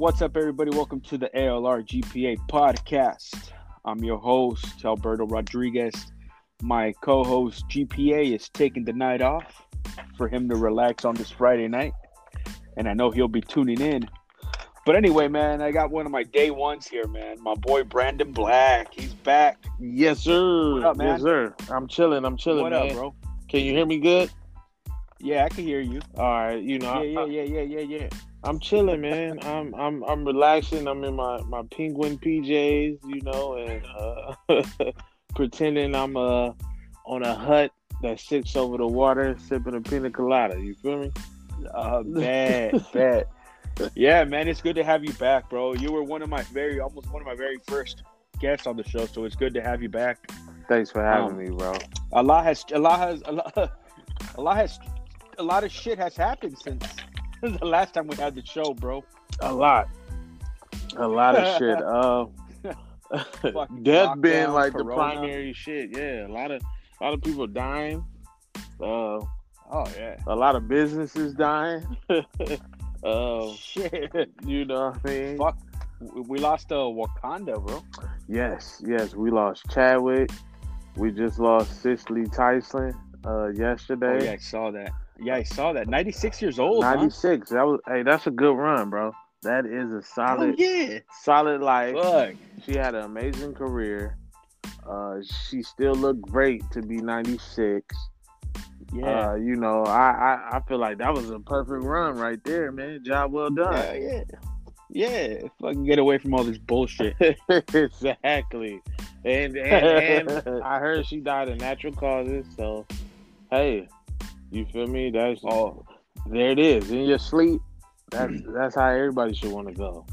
What's up, everybody? Welcome to the ALR GPA podcast. I'm your host, Alberto Rodriguez. My co host, GPA, is taking the night off for him to relax on this Friday night. And I know he'll be tuning in. But anyway, man, I got one of my day ones here, man. My boy Brandon Black. He's back. Yes, sir. What up, man? Yes, sir. I'm chilling. I'm chilling, what man. up, bro? Can you hear me good? Yeah, I can hear you. All right. You know, Yeah, yeah, yeah, yeah, yeah, yeah. Am chilling, man. I'm I'm I'm relaxing. I'm in my my penguin PJs, you know, and uh, pretending I'm uh on a hut that sits over the water, sipping a pina colada. You feel me? Uh, bad, bad. Yeah, man, it's good to have you back, bro. You were one of my very, almost one of my very first guests on the show, so it's good to have you back. Thanks for having Um, me, bro. A lot has, a lot has, a lot, a lot has, a lot of shit has happened since the last time we had the show, bro. A lot. A lot of shit. Uh, death been like the primary shit. Yeah, a lot of a lot of people dying. Uh, Oh yeah. a lot of businesses dying. uh, Shit. you know what I mean? Fuck. We lost uh, Wakanda, bro. Yes, yes. We lost Chadwick. We just lost Cicely Tyson uh, Oh yesterday. yeah, I saw that. Yeah, I saw that. Ninety six years old. huh? 96. That was hey, that's a good run, bro. That is a solid, Oh solid yeah. solid life. Fuck. She had an amazing career. Uh, she still looked great to be 96. Yeah. Uh, you know, I, I I feel like that was a perfect run right there, man. Job well done. yeah, yeah. Yeah. Fucking get away from all this bullshit. exactly. And and, and I heard she died of natural causes. So, hey, you feel me? That's all. there. It is in your sleep. That's that's how everybody should want to go.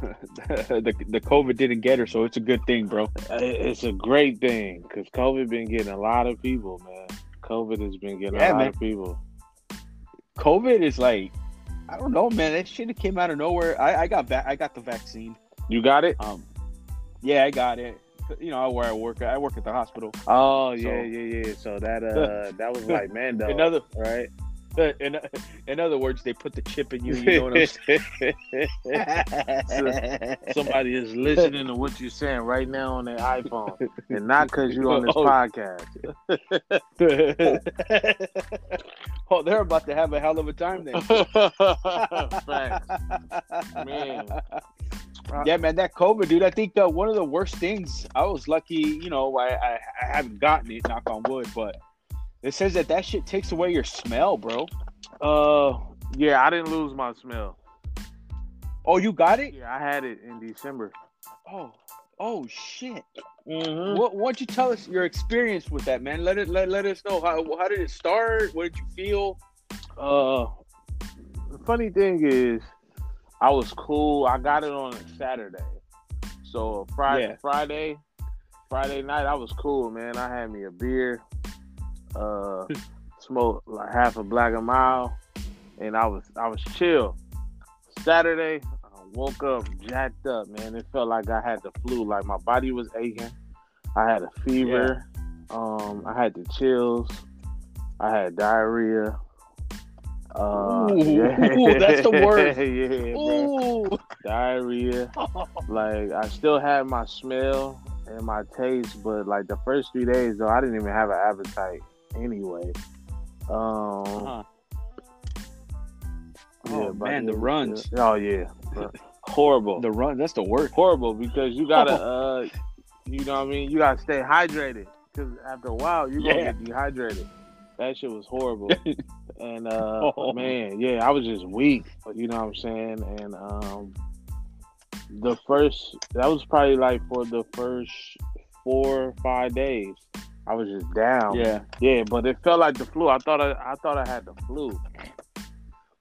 the the COVID didn't get her, so it's a good thing, bro. It's a great thing because COVID been getting a lot of people, man. COVID has been getting Yeah, a lot man. of people. COVID is like, I don't know, man. That shit came out of nowhere. I, I got va- I got the vaccine. You got it? Um, yeah, I got it. You know where I work. I work at the hospital. Oh yeah, So- yeah, yeah. So that uh that was like Mando, In other right? in, in other words, they put the chip in you. You know what I'm saying? Somebody is listening to what you're saying right now on their iPhone, and not because you're on this Oh. podcast. oh, they're about to have a hell of a time then. Facts. Yeah, man, that COVID, dude. I think uh, one of the worst things. I was lucky, you know. I, I I haven't gotten it, knock on wood, but it says that that shit takes away your smell, bro. Uh, yeah, I didn't lose my smell. Oh, you got it? Yeah, I had it in December. Oh, oh shit. Mm-hmm. What? Why don't you tell us your experience with that, man? Let it let, let us know how how did it start? What did you feel? Uh, the funny thing is, I was cool. I got it on a Saturday, so Friday, Yeah. Friday, Friday night, I was cool, man. I had me a beer, uh, smoked like half a Black and Mild, and I was I was chill. Saturday, I woke up jacked up, man. It felt like I had the flu, like my body was aching. I had a fever. Um, I had the chills. I had diarrhea. Uh, Ooh, that's the worst. yeah. Ooh. Diarrhea. Like I still had my smell and my taste, but like the first three days though, I didn't even have an appetite anyway. Um, Uh-huh. yeah, Oh, man, the it- runs. Oh yeah, horrible, The run, that's the worst. horrible because you gotta, uh, you know what I mean. You gotta stay hydrated because after a while you're gonna Yeah. get dehydrated. That shit was horrible. and uh Oh. man, yeah, I was just weak. You know what I'm saying? And um the first that was probably like for the first four or five days. I was just down. Yeah. Yeah, but it felt like the flu. I thought I, I thought I had the flu.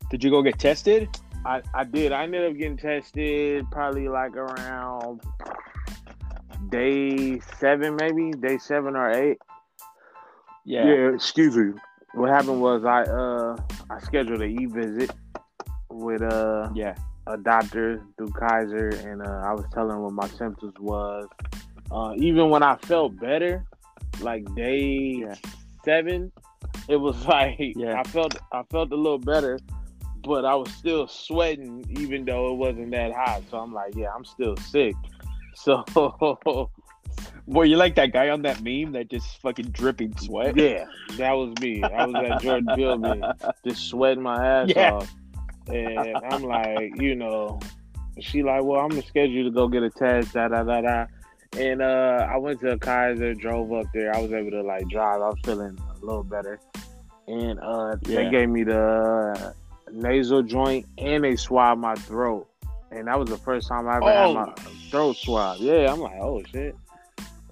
Did you go get tested? I, I did. I ended up getting tested probably like around day seven, maybe day seven or eight. Yeah. excuse me. What happened was I uh I scheduled an e visit with uh Yeah. a doctor through Kaiser, and uh, I was telling him what my symptoms was. Uh, even when I felt better, like day Yeah. seven, it was like Yeah. I felt I felt a little better, but I was still sweating even though it wasn't that hot. So I'm like, yeah, I'm still sick. So Boy, you like that guy on that meme that just fucking dripping sweat? yeah, that was me. I was at Jordan me, just sweating my ass Yeah. off. And I'm like, you know, she like, well, I'm gonna schedule you to go get a test, da da da da. And uh, I went to a Kaiser, drove up there. I was able to like drive. I was feeling a little better. And uh, they gave me the nasal joint and they swabbed my throat. And that was the first time I ever Oh, had my throat swab. Yeah, I'm like, oh shit.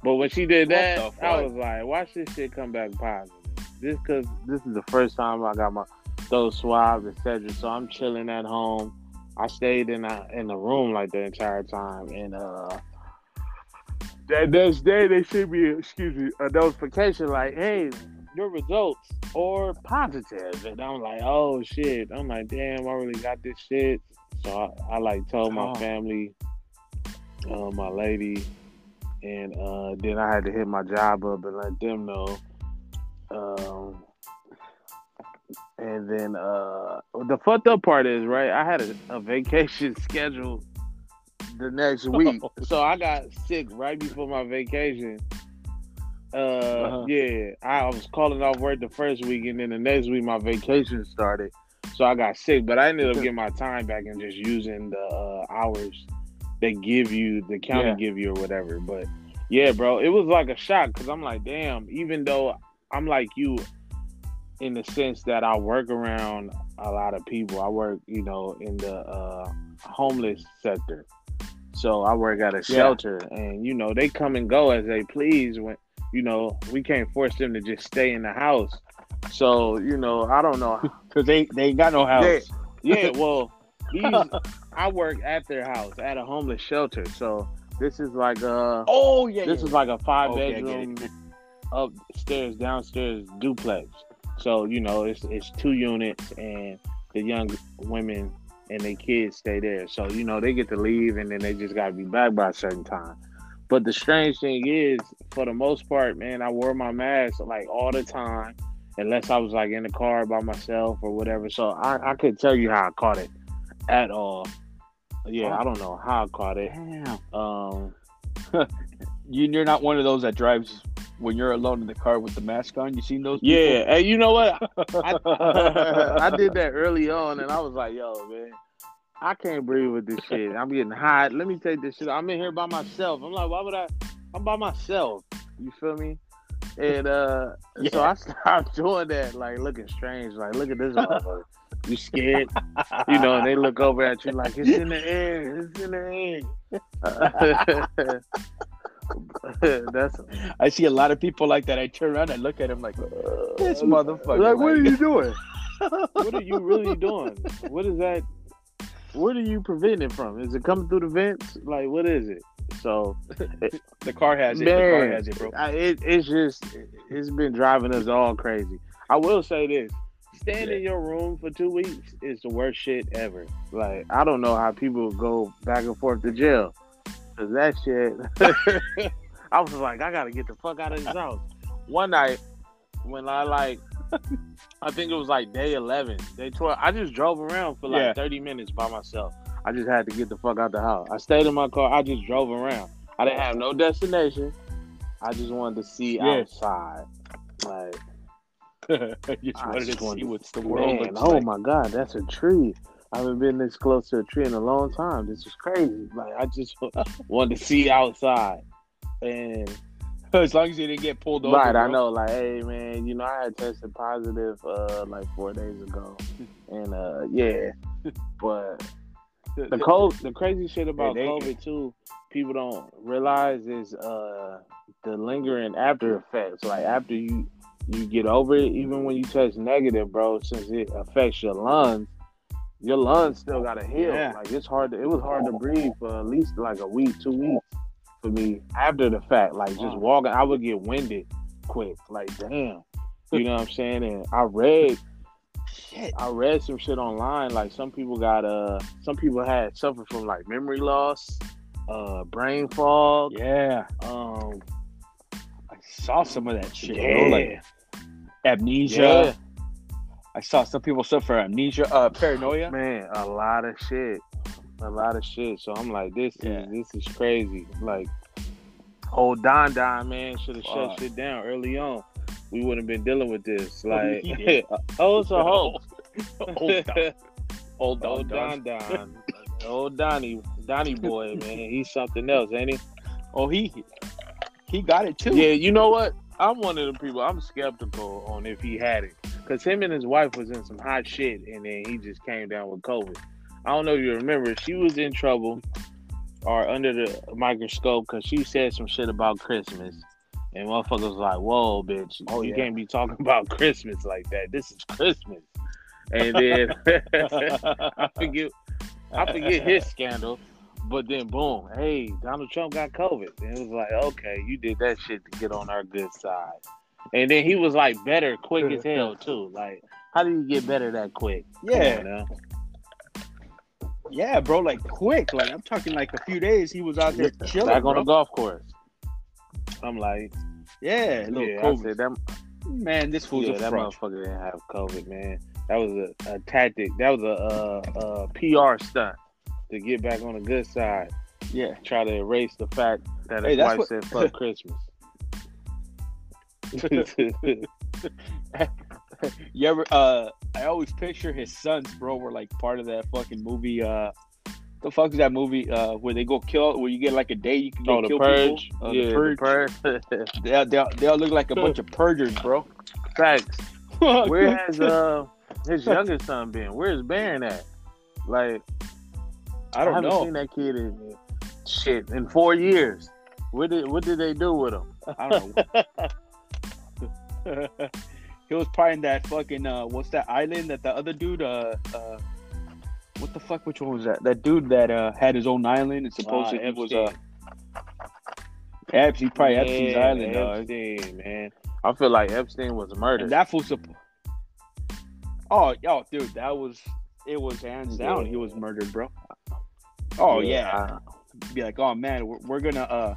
But when she did that, I was like, watch this shit come back positive. This cause this is the first time I got my throat swabbed, etc. So I'm chilling at home. I stayed in a, in the room like the entire time, and uh, that next day they sent me, excuse me, a notification like, "Hey, your results are positive," and I'm like, "Oh shit!" I'm like, "Damn, I really got this shit." So I, I like told my Oh. family, uh, my lady, and uh, then I had to hit my job up and let them know. Um, and then uh, the fucked up part is right. I had a, a vacation scheduled the next week, so I got sick right before my vacation. Uh, Uh-huh. yeah, I was calling off work the first week, and then the next week my vacation started, so I got sick. But I ended up getting my time back and just using the uh, hours they give you, the county Yeah. give you or whatever. But yeah, bro, it was like a shock because I'm like, damn. Even though I'm like you, in the sense that I work around a lot of people. I work, you know, in the uh, homeless sector. So I work at a Yeah. shelter, and you know they come and go as they please. When you know we can't force them to just stay in the house. So you know I don't know. Because they, they ain't got no house. Yeah, well, these I work at their house at a homeless shelter. So this is like a Oh, yeah. this yeah. is like a five Okay, bedroom upstairs downstairs duplex. So you know it's it's two units and the young women and their kids stay there. So you know they get to leave and then they just got to be back by a certain time. But the strange thing is, for the most part, man, I wore my mask like all the time, unless I was like in the car by myself or whatever. So I I couldn't tell you how I caught it at all. Yeah, I don't know how I caught it. Um, You, you're not one of those that drives when you're alone in the car with the mask on. You seen those? yeah, and you know what? people? I, I did that early on, and I was like, "Yo, man, I can't breathe with this shit. I'm getting hot. Let me take this shit. I'm in here by myself. I'm like, why would I? I'm by myself. You feel me? And uh, so I stopped doing that, like looking strange. Like, look at this motherfucker. You scared? You know? And they look over at you like it's in the air. It's in the air. That's I see a lot of people like that. I turn around I look at them like, this uh, motherfucker. Like, what are you doing? what are you really doing? What is that? What are you preventing from? Is it coming through the vents? Like, what is it? So, The car has it. The car has it, bro. I, it, it's just, it's been driving us all crazy. I will say this: staying in your room for two weeks is the worst shit ever. Like, I don't know how people go back and forth to jail because that shit. I was like, I gotta get the fuck out of this house. One night, when I like, I think it was like day eleven, day twelve. I just drove around for like Yeah. thirty minutes by myself. I just had to get the fuck out the house. I stayed in my car. I just drove around. I didn't have no destination. I just wanted to see Yeah. outside. Like, just I wanted just to see what's the world man, oh like. my god, that's a tree. I haven't been this close to a tree in a long time. This is crazy. Like, I just wanted to see outside. And As long as you didn't get pulled over. right, I know. Like, hey, man, you know, I had tested positive uh like four days ago, and uh yeah, but the cold, the crazy shit about they- COVID too, people don't realize is uh the lingering after effects. Like after you you get over it, even when you test negative, bro, since it affects your lungs, your lungs still gotta heal. Yeah. Like it's hard. To, it was hard to breathe for at least like a week, two weeks for me after the fact. Like just walking, I would get winded quick. Like damn, you know what I'm saying? And I read Shit. I read some shit online. Like some people got uh some people had suffered from like memory loss, uh brain fog. Yeah. Um saw some of that shit, yeah. bro. Like amnesia. I saw some people suffer amnesia, uh, paranoia. Man, a lot of shit, a lot of shit. So I'm like, this Yeah. is this is crazy. Like, old Don Don man should have shut shit down early on. We wouldn't have been dealing with this. Oh, Like, oh, it's a hoax. Old Don. Old Don. Don Don. Old Donnie, Donnie boy, man. He's something else, ain't he? Oh, he he got it too. Yeah, you know what? I'm one of the people. I'm skeptical on if he had it, because him and his wife was in some hot shit, and then he just came down with COVID. I don't know if you remember. She was in trouble or under the microscope because she said some shit about Christmas, and motherfuckers was like, "Whoa, bitch! Oh, you yeah. can't be talking about Christmas like that. This is Christmas." And then I forget, I forget his scandal. But then, boom, hey, Donald Trump got COVID. And it was like, okay, you did that shit to get on our good side. And then he was like better quick as hell, too. Like, how do you get better that quick? Yeah. Yeah, bro, like quick. Like I'm talking like a few days. He was out there chilling. Back on bro. the golf course. I'm like, Yeah, little yeah, I COVID. said that, Man, this fool's yeah, a that fraud. motherfucker didn't have COVID, man. That was a, a tactic. That was a, uh, a, a PR stunt to get back on the good side. Yeah. Try to erase the fact that Hey, his that's wife what- said fuck Christmas. You ever? Uh, I always picture his sons, bro, were like part of that fucking movie. Uh, the fuck is that movie? Uh, where they go kill, where you get like a day you can go oh, kill purge. people. Uh, yeah, the purge. the purge. They all, they, they all look like a bunch of purgers, bro. Facts. Where has uh his youngest son been? Where's Barron at? Like I don't haven't know. seen that kid in shit in four years. What did what did they do with him? I don't know. he was probably in that fucking uh, what's that island that the other dude uh uh. What the fuck? Which one was that? That dude that uh, had his own island and supposedly Ah, he was uh, Epstein. Epstein, probably Epstein's Man, island, dog. Man. I feel like Epstein was murdered. And that fool supp- Oh, yo, dude, that was it was hands down. Yeah. He was murdered, bro. Oh yeah, I- be like, oh man, we're, we're gonna uh,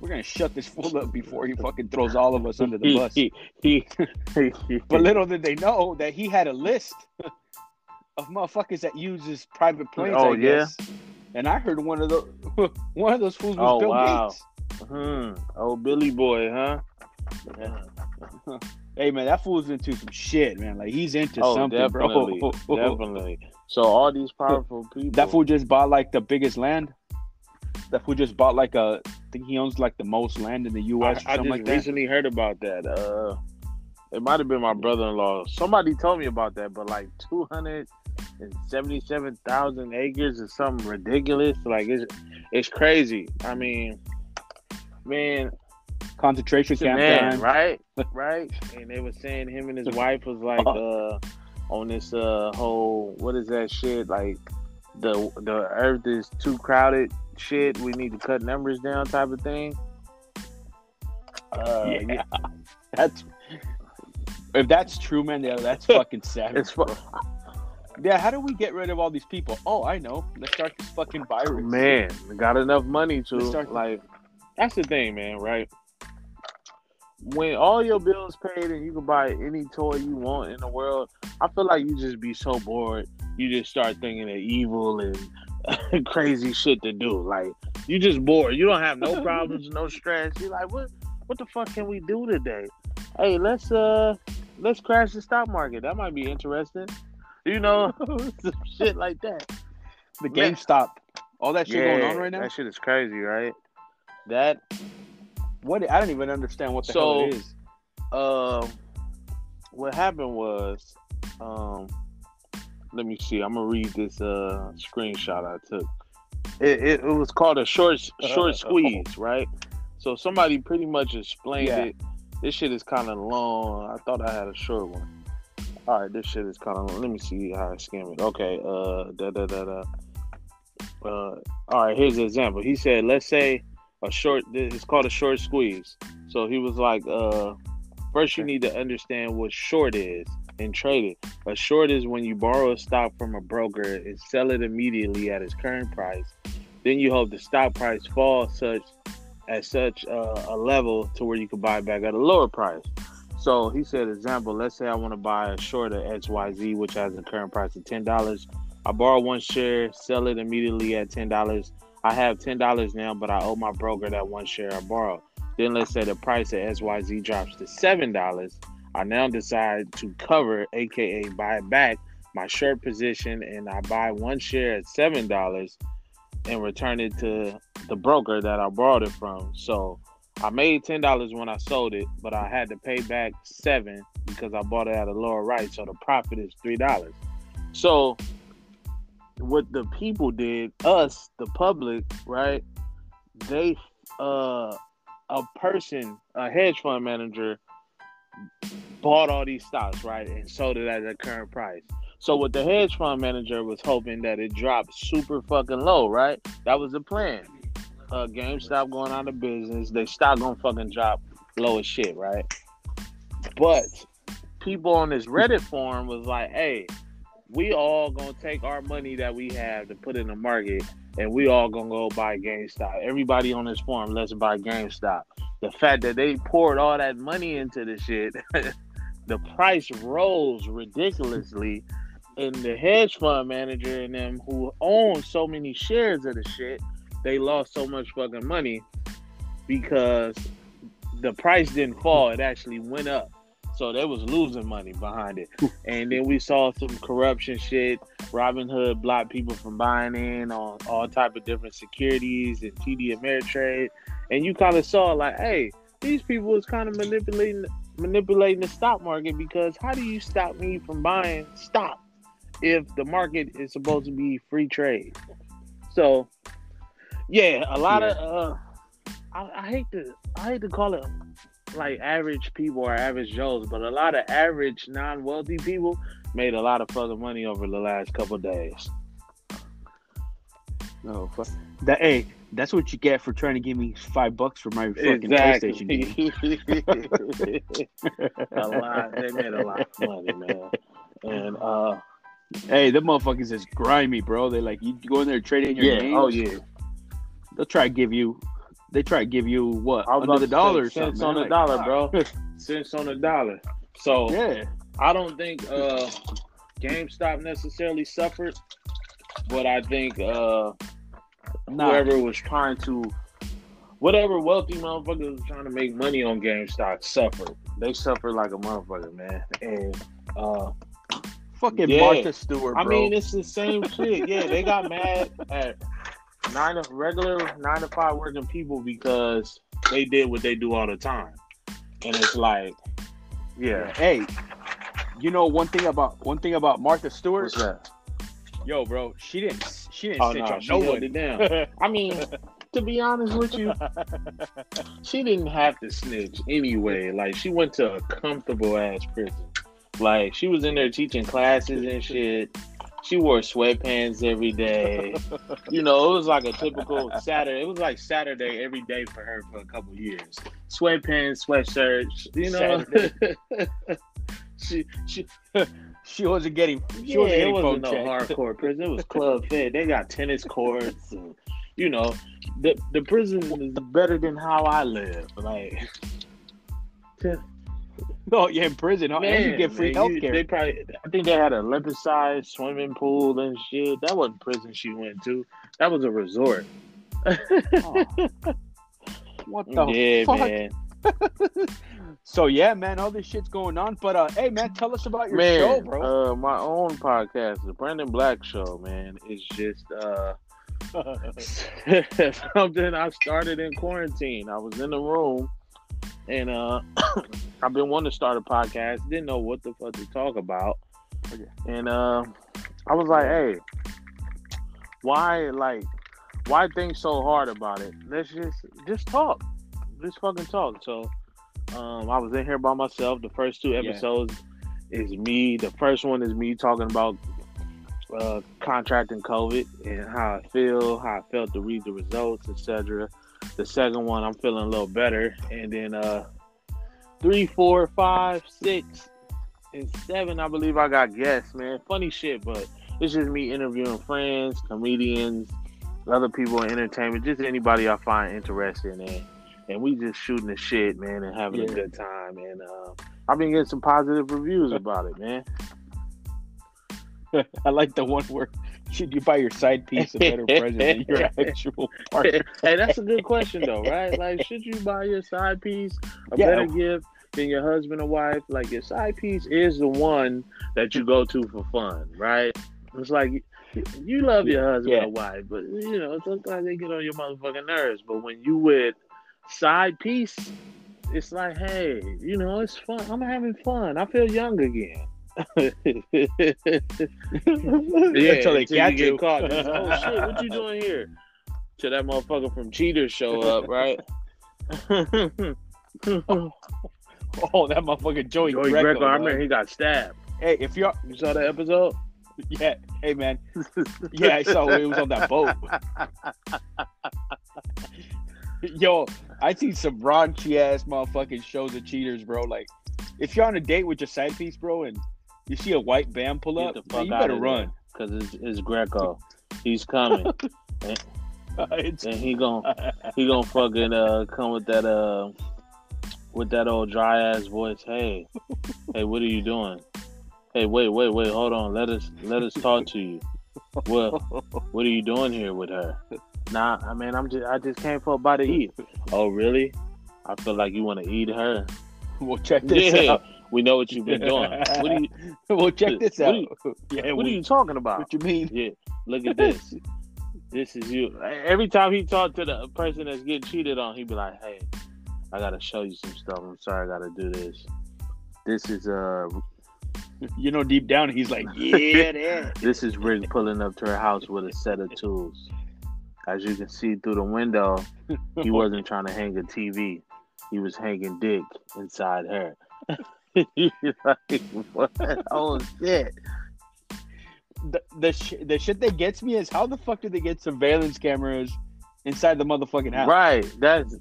we're gonna shut this fool up before he fucking throws all of us under the bus. he, he, he, But little did they know that he had a list of motherfuckers that uses private planes. Oh, I yeah? guess. And I heard one of those one of those fools was Oh, Bill wow. Gates. hmm. Oh, Billy Boy, huh? Hey man, that fool's into some shit, man. Like he's into Oh, something, definitely, bro. definitely. So all these powerful people. That fool just bought like the biggest land. That fool just bought like a. I think he owns like the most land in the I, U.S. or I just like that. recently heard about that. Uh, it might have been my brother-in-law. Somebody told me about that, but like two hundred and seventy-seven thousand acres is something ridiculous. Like it's it's crazy. I mean, man, Concentration camp man, right? Right? And they were saying him and his wife was like uh on this uh whole what is that shit like the the earth is too crowded shit we need to cut numbers down type of thing. Uh, yeah, that's. If that's true, man, yeah, that's fucking savage. It's fu- Yeah, how do we get rid of all these people? Oh, I know. Let's start this fucking virus. Man, got enough money to start- like. That's the thing, man. Right? When all your bills paid and you can buy any toy you want in the world, I feel like you just be so bored. You just start thinking of evil and crazy shit to do. Like you just bored. You don't have no problems, no stress. You're like, what? What the fuck can we do today? Hey, let's uh, let's crash the stock market. That might be interesting. You know, some shit like that. The. GameStop, all that shit going on right now. That shit is crazy, right? That What? I don't even understand what the So- hell it is. um what happened was um let me see, I'm gonna read this uh screenshot I took. It, it, it was called a short short squeeze, right? So somebody pretty much explained Yeah. it. This shit is kind of long. I thought I had a short one. All right, this shit is kind of. Let me see how I skim it. Okay, uh, da da da da. Uh, all right, here's an example. He said, let's say a short. It's called a short squeeze. So he was like, uh, first you need to understand what short is and trade it. A short is when you borrow a stock from a broker and sell it immediately at its current price. Then you hope the stock price falls such at such uh, a level to where you can buy back at a lower price. So he said, example, let's say I want to buy a short of XYZ, which has a current price of $10. I borrow one share, sell it immediately at $10. I have $10 now, but I owe my broker that one share I borrowed. Then let's say the price of XYZ drops to $7. I now decide to cover, aka buy back my short position, and I buy one share at $7 and return it to the broker that I bought it from. So I made ten dollars when I sold it, but I had to pay back seven because I bought it at a lower rate. So the profit is three dollars. So what the people did, us, the public, right? They uh a person, a hedge fund manager, bought all these stocks, right, and sold it at the current price. So what the hedge fund manager was hoping that it dropped super fucking low, right? That was the plan uh, GameStop going out of business, they stock gonna fucking drop low as shit, right? But people on this Reddit forum was like, hey, we all gonna take our money that we have to put in the market and we all gonna go buy GameStop. Everybody on this forum, let's buy GameStop. The fact that they poured all that money into the shit, the price rose ridiculously. And the hedge fund manager and them who own so many shares of the shit they lost so much fucking money because the price didn't fall; it actually went up. So they was losing money behind it. And then we saw some corruption shit. Robinhood blocked people from buying in on all type of different securities and TD Ameritrade. And you kind of saw like, hey, these people is kind of manipulating manipulating the stock market because how do you stop me from buying stock if the market is supposed to be free trade? So yeah, a lot yeah. of uh, I, I, hate to I hate to call it like average people or average Joes, but a lot of average non-wealthy people made a lot of fucking money over the last couple days. No, fuck. That hey, that's what you get for trying to give me five bucks for my fucking exactly. PlayStation game. a lot. They made a lot of money, man. And uh, hey, the motherfuckers is grimy, bro. They like you go in there trading your yeah. Games. Oh yeah they'll try to give you they try to give you what the dollar cents on the like, dollar, bro. cents on the dollar. So yeah, I don't think uh GameStop necessarily suffered, but I think uh nah. whoever was trying to whatever wealthy motherfucker was trying to make money on GameStop suffered. They suffered like a motherfucker, man. And uh fucking yeah. Martha Stewart, bro. I mean, it's the same shit. Yeah, they got mad at nine to regular nine to five working people because they did what they do all the time, and it's like, yeah. Hey, you know one thing about one thing about Martha Stewart. What's that? Yo, bro, she didn't she didn't oh, snitch no, on no one. down. I mean, to be honest with you, she didn't have to snitch anyway. Like she went to a comfortable ass prison. Like she was in there teaching classes and shit. She wore sweatpants every day. you know, it was like a typical Saturday. It was like Saturday every day for her for a couple years. Sweatpants, sweatshirts. You know, she she. She wasn't getting. She yeah, wasn't getting it wasn't no hardcore prison. It was club fed. They got tennis courts, and you know, the the prison is better than how I live. Like, Oh yeah, in prison. Man, and you get free health care. They probably, I think they had an Olympic-sized swimming pool and shit. That wasn't prison she went to. That was a resort. oh. What the yeah, fuck? man. so yeah, man, all this shit's going on. But uh, hey, man, tell us about your man, show, bro. Uh, my own podcast, the Brandon Black Show, man, It's just uh something I started in quarantine. I was in the room and uh, I've been wanting to start a podcast. Didn't know what the fuck to talk about. And uh, I was like, hey, why like why think so hard about it? Let's just just talk. Just fucking talk. So um, I was in here by myself. The first two episodes yeah. is me. The first one is me talking about uh, contracting COVID and how I feel, how I felt to read the results, etc. The second one, I'm feeling a little better. And then uh three, four, five, six, and seven, I believe I got guests, man. Funny shit, but it's just me interviewing friends, comedians, other people in entertainment, just anybody I find interesting in. And we just shooting the shit, man, and having yeah. a good time. And uh, I've been getting some positive reviews about it, man. I like the one where should you buy your side piece a better present than your actual partner? hey, that's a good question though, right? Like, should you buy your side piece a Yeah. better gift than your husband or wife? Like, your side piece is the one that you go to for fun, right? It's like you- love your husband Yeah. or wife, but you know sometimes they get on your motherfucking nerves. But when you with side piece, it's like, hey, you know, it's fun. I'm having fun. I feel young again. Yeah, Until they catch you you. get caught. Oh shit, what you doing here? Till that motherfucker from Cheaters show up, right? Oh, that motherfucker Joey, Joey Greco. Greco, I remember he got stabbed. Hey, if you're You saw that episode? yeah, hey man, yeah, I saw it He was on that boat. Yo, I seen some raunchy ass motherfucking shows of cheaters, bro. Like, if you're on a date with your side piece, bro, and you see a white van pull Get up, man, you out better of run. Because it's, it's Greco. He's coming. It's- and he gon' he gonna fucking uh come with that uh with that old dry ass voice. Hey, hey, what are you doing? Hey, wait, wait, wait, hold on. Let us let us talk to you. Well, what are you doing here with her? Nah, I mean, I'm just I just came for a bite to eat. Oh, really? I feel like you want to eat her. Well, check this Yeah, out. We know what you've been doing. What do you well, check this what out. you- yeah, What are you talking about? What you mean? Yeah, look at this. this is you. Every time he talked to the person that's getting cheated on, he'd be like, "Hey, I gotta show you some stuff. I'm sorry, I gotta do this. This is uh, You know, deep down, he's like, yeah, that. this is Rick pulling up to her house with a set of tools. As you can see through the window, he wasn't trying to hang a TV. He was hanging dick inside her. Like, what? Oh shit! the the, sh- the shit that gets me is how the fuck did they get surveillance cameras inside the motherfucking house? Right. That's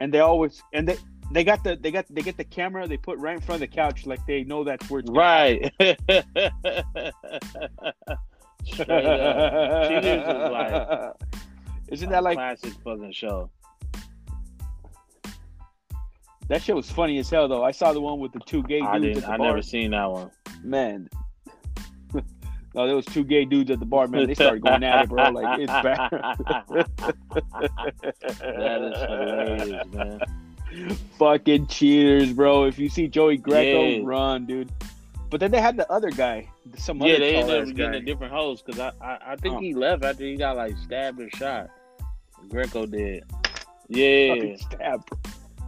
And they always and they they got the they got they get the camera they put right in front of the couch like they know that's where it's right. Straight up. Cheaters is like Isn't that like classic fucking show? That shit was funny as hell though? I saw the one with the two gay I dudes didn't. at the I bar. never seen that one. Man. No, there was two gay dudes at the bar, man. They started going at it, bro. Like it's bad. that is hilarious, man. Fucking cheaters, bro. If you see Joey Greco, Yeah. run, dude. But then they had the other guy, some Yeah, other they ended up getting guy. a different host because I, I, I think Oh. he left after he got like stabbed or shot. Greco did. Yeah, Fucking stab, bro.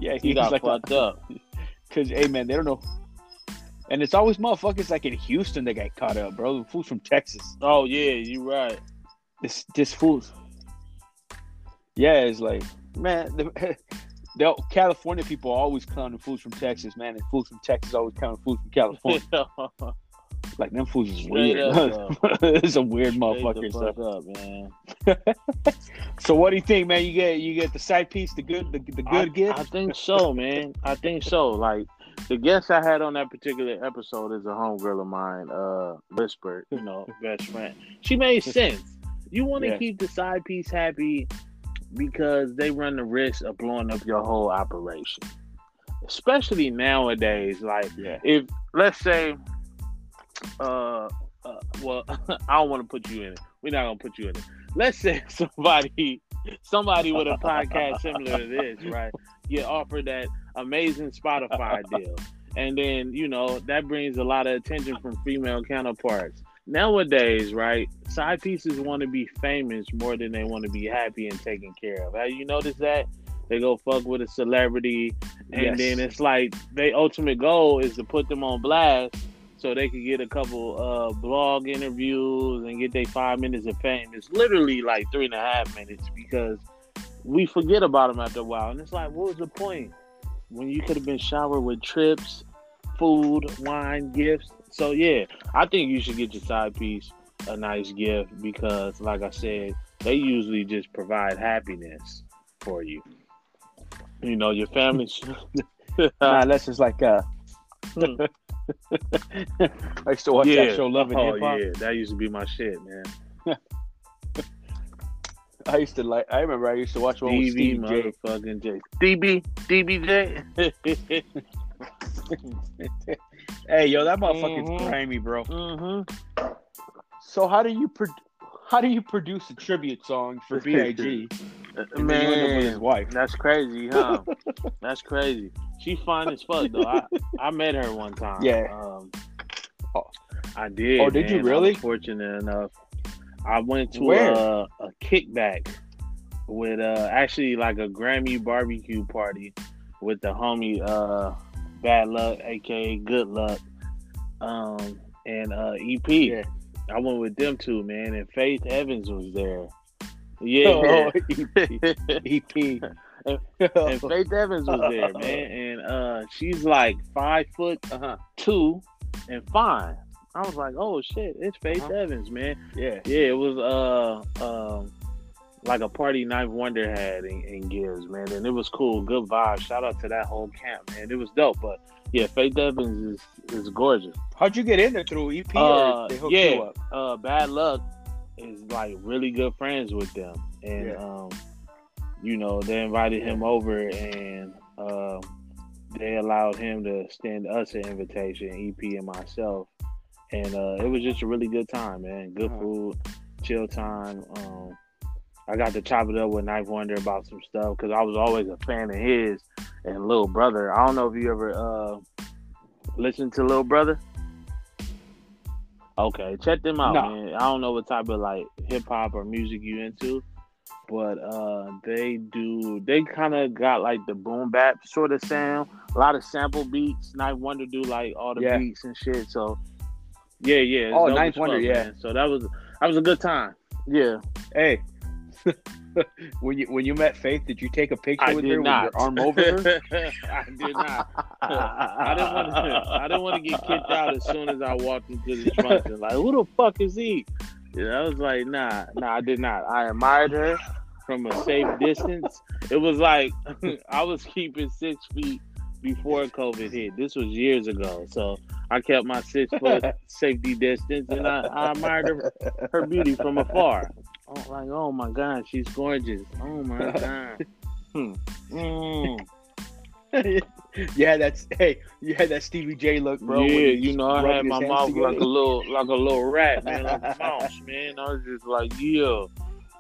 Yeah, he he, got like, fucked up. Cause hey, man, they don't know. And it's always motherfuckers like in Houston that got caught up, bro. The fools from Texas. Oh yeah, you right. This this fools. Yeah, it's like man, the, the California people are always clowning fools from Texas, man, and fools from Texas always clowning fools from California. like them fools is weird. up, it's a weird Straight the motherfucker. fuck So. up, man. so what do you think, man? You get you get the side piece, the good the, the good I, gift. I think so, man. I think so. Like the guest I had on that particular episode is a homegirl of mine, uh, Whisper, you know, best friend. She made sense. You want to Yeah. keep the side piece happy because they run the risk of blowing up your whole operation. Especially nowadays, like yeah. if let's say uh, uh well i don't want to put you in it. We're not gonna put you in it. Let's say somebody somebody with a podcast similar to this right get offered that amazing spotify deal. And then you know that brings a lot of attention from female counterparts. Nowadays right side pieces want to be famous more than they want to be happy and taken care of. Have you noticed that? They go fuck with a celebrity and Yes. then it's like their ultimate goal is to put them on blast so they could get a couple uh blog interviews and get their five minutes of fame. It's literally like three and a half minutes because we forget about them after a while. And it's like, what was the point when you could have been showered with trips, food, wine, gifts? So yeah, I think you should get your side piece a nice gift because, like I said, they usually just provide happiness for you. You know, your family. Nah, unless it's like uh Hmm. I used to watch Yeah. that show Love and oh Hip Hop. yeah, that used to be my shit, man. I used to like I remember I used to watch one with DB Stevie J. motherfucking J. DB, DBJ. hey, yo, that motherfucker's Mhm. grimy, bro. Mm-hmm. So how do you pro- how do you produce a tribute song for Big? And then you end up with his wife. that's crazy, huh? that's crazy. She fine as fuck though. I, I met her one time. Yeah. Um, Oh. I did. Oh, did you man. I really? was fortunate enough. I went to a, a kickback with uh actually like a Grammy barbecue party with the homie uh Bad Luck, aka Good Luck, um and uh EP. Yeah. I went with them two, man, and Faith Evans was there. Oh, Yeah. EP. and Faith Evans was there, man, and uh, she's like five foot Uh-huh. two and fine. I was like, oh shit, it's Faith Uh-huh. Evans, man. Yeah. Yeah, it was uh um like a party 9th Wonder had in, in Gibbs, man, and it was cool, good vibe. Shout out to that whole camp, man. It was dope, but yeah, Faith Evans is is gorgeous. How'd you get in there through EP Uh, or they hooked yeah. you up? Uh, Bad Luck is like really good friends with them, and Yeah. um, you know they invited him over, and um, they allowed him to extend us an invitation, EP and myself, and uh, it was just a really good time, man. Good Uh-huh. food, chill time. Um, I got to chop it up with 9th Wonder about some stuff because I was always a fan of his and Little Brother. I don't know if you ever uh, listened to Little Brother. Okay, check them out, No. man. I don't know what type of like hip hop or music you into, but uh they do they kind of got like the boom bap sort of sound, a lot of sample beats. 9th Wonder do like all the Yeah. beats and shit. So yeah, yeah. Oh, Knife Wonder, fuck, yeah. man. So that was that was a good time. Yeah, Hey. When you when you met Faith, did you take a picture I with her not. with your arm over her? I did not. I didn't want to. I didn't want to get kicked out as soon as I walked into the function. Like, who the fuck is he? You know, I was like, nah, nah, I did not. I admired her from a safe distance. It was like I was keeping six feet before COVID hit. This was years ago, so I kept my six foot safety distance, and I, I admired her, her beauty from afar. I'm like, oh my god, she's gorgeous. Oh my god. Hmm. Mm. yeah, that's hey, you had that Stevie J look, bro. yeah, you know, I had my mouth together. like a little, like a little rat, man, like a mouse, man. I was just like, yeah,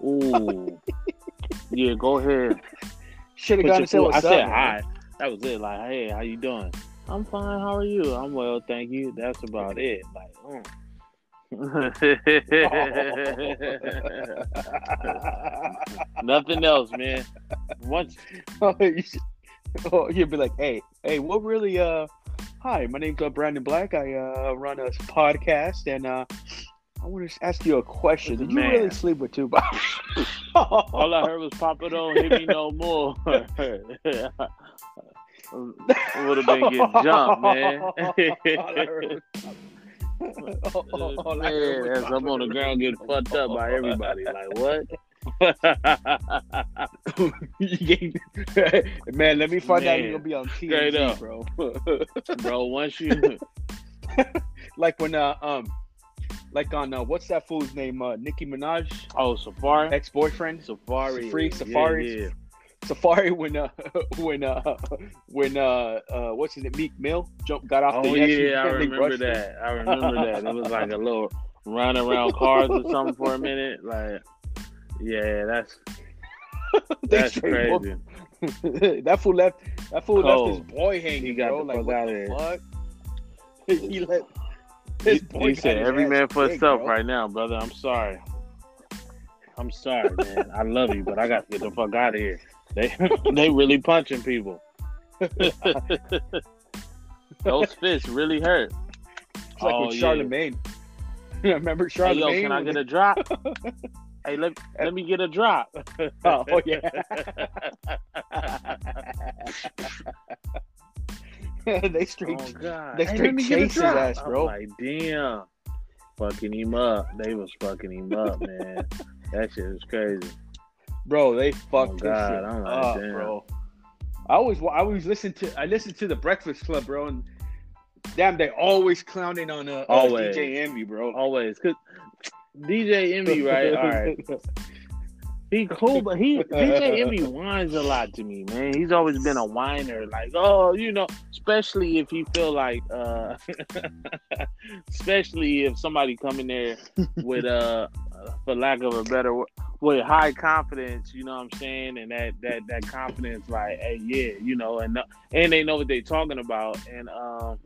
ooh, yeah, go ahead. Should have gone your and said foot- what's I up. said hi. That was it. Like, hey, how you doing? I'm fine. How are you? I'm well, thank you. That's about it. Like, mm. nothing else, man. Once oh, you should, oh, you'd be like, hey, hey, what really? Uh, hi, my name's uh, Brandon Black. I uh, run a podcast, and uh, I want to ask you a question. Did you really sleep with two bodies? all I heard was Papa don't hit me no more. Would have been getting jumped, man. All all man, as I'm on the ground getting fucked up by everybody. Like what? Man, let me find out Man, you're gonna be on straight TMZ, bro. Bro, once you like when uh um, like on uh, what's that fool's name? Uh, Nicki Minaj, oh Safaree, ex boyfriend, Safaree, Free yeah, yeah. Safaree. When uh when uh when uh uh what's his name? Meek Mill jumped got off Oh the yeah, SUV I remember brushed him. that. I remember that. It was like a little run around cars or something for a minute. Like, yeah, that's that's crazy. that fool left. That fool Cold. left his boy hanging. He got bro. the like fuck what the here. fuck? he let He, his boy. he said, "Every man for himself bro. right now, brother. I'm sorry. I'm sorry, man. I love you, but I got to get the fuck out of here. They they really punching people. Those fists really hurt. It's like Oh, with yeah. Charlemagne. Remember Hey, Charlemagne? yo, can I get a drop? hey, let, let me get a drop. Oh, yeah. they straight. oh God! they straight let me get chase his drop. ass, I'm bro. like, damn, fucking him up. They was fucking him up, man. that shit was crazy. Bro, they fucked this Oh, God, shit I'm like, up, damn. bro. I always, I always listen to, I listen to the Breakfast Club, bro, and damn, they always clowning on uh, uh, Always. DJ Envy, bro. Always, cause DJ Envy, right? All right. He cool, but he DJ Envy whines a lot to me, man. He's always been a whiner, like, oh, you know, especially if he feel like, uh, especially if somebody come in there with, uh, for lack of a better word, with high confidence, you know what I'm saying, and that that that confidence, like, hey, yeah, you know, and and they know what they're talking about, and um,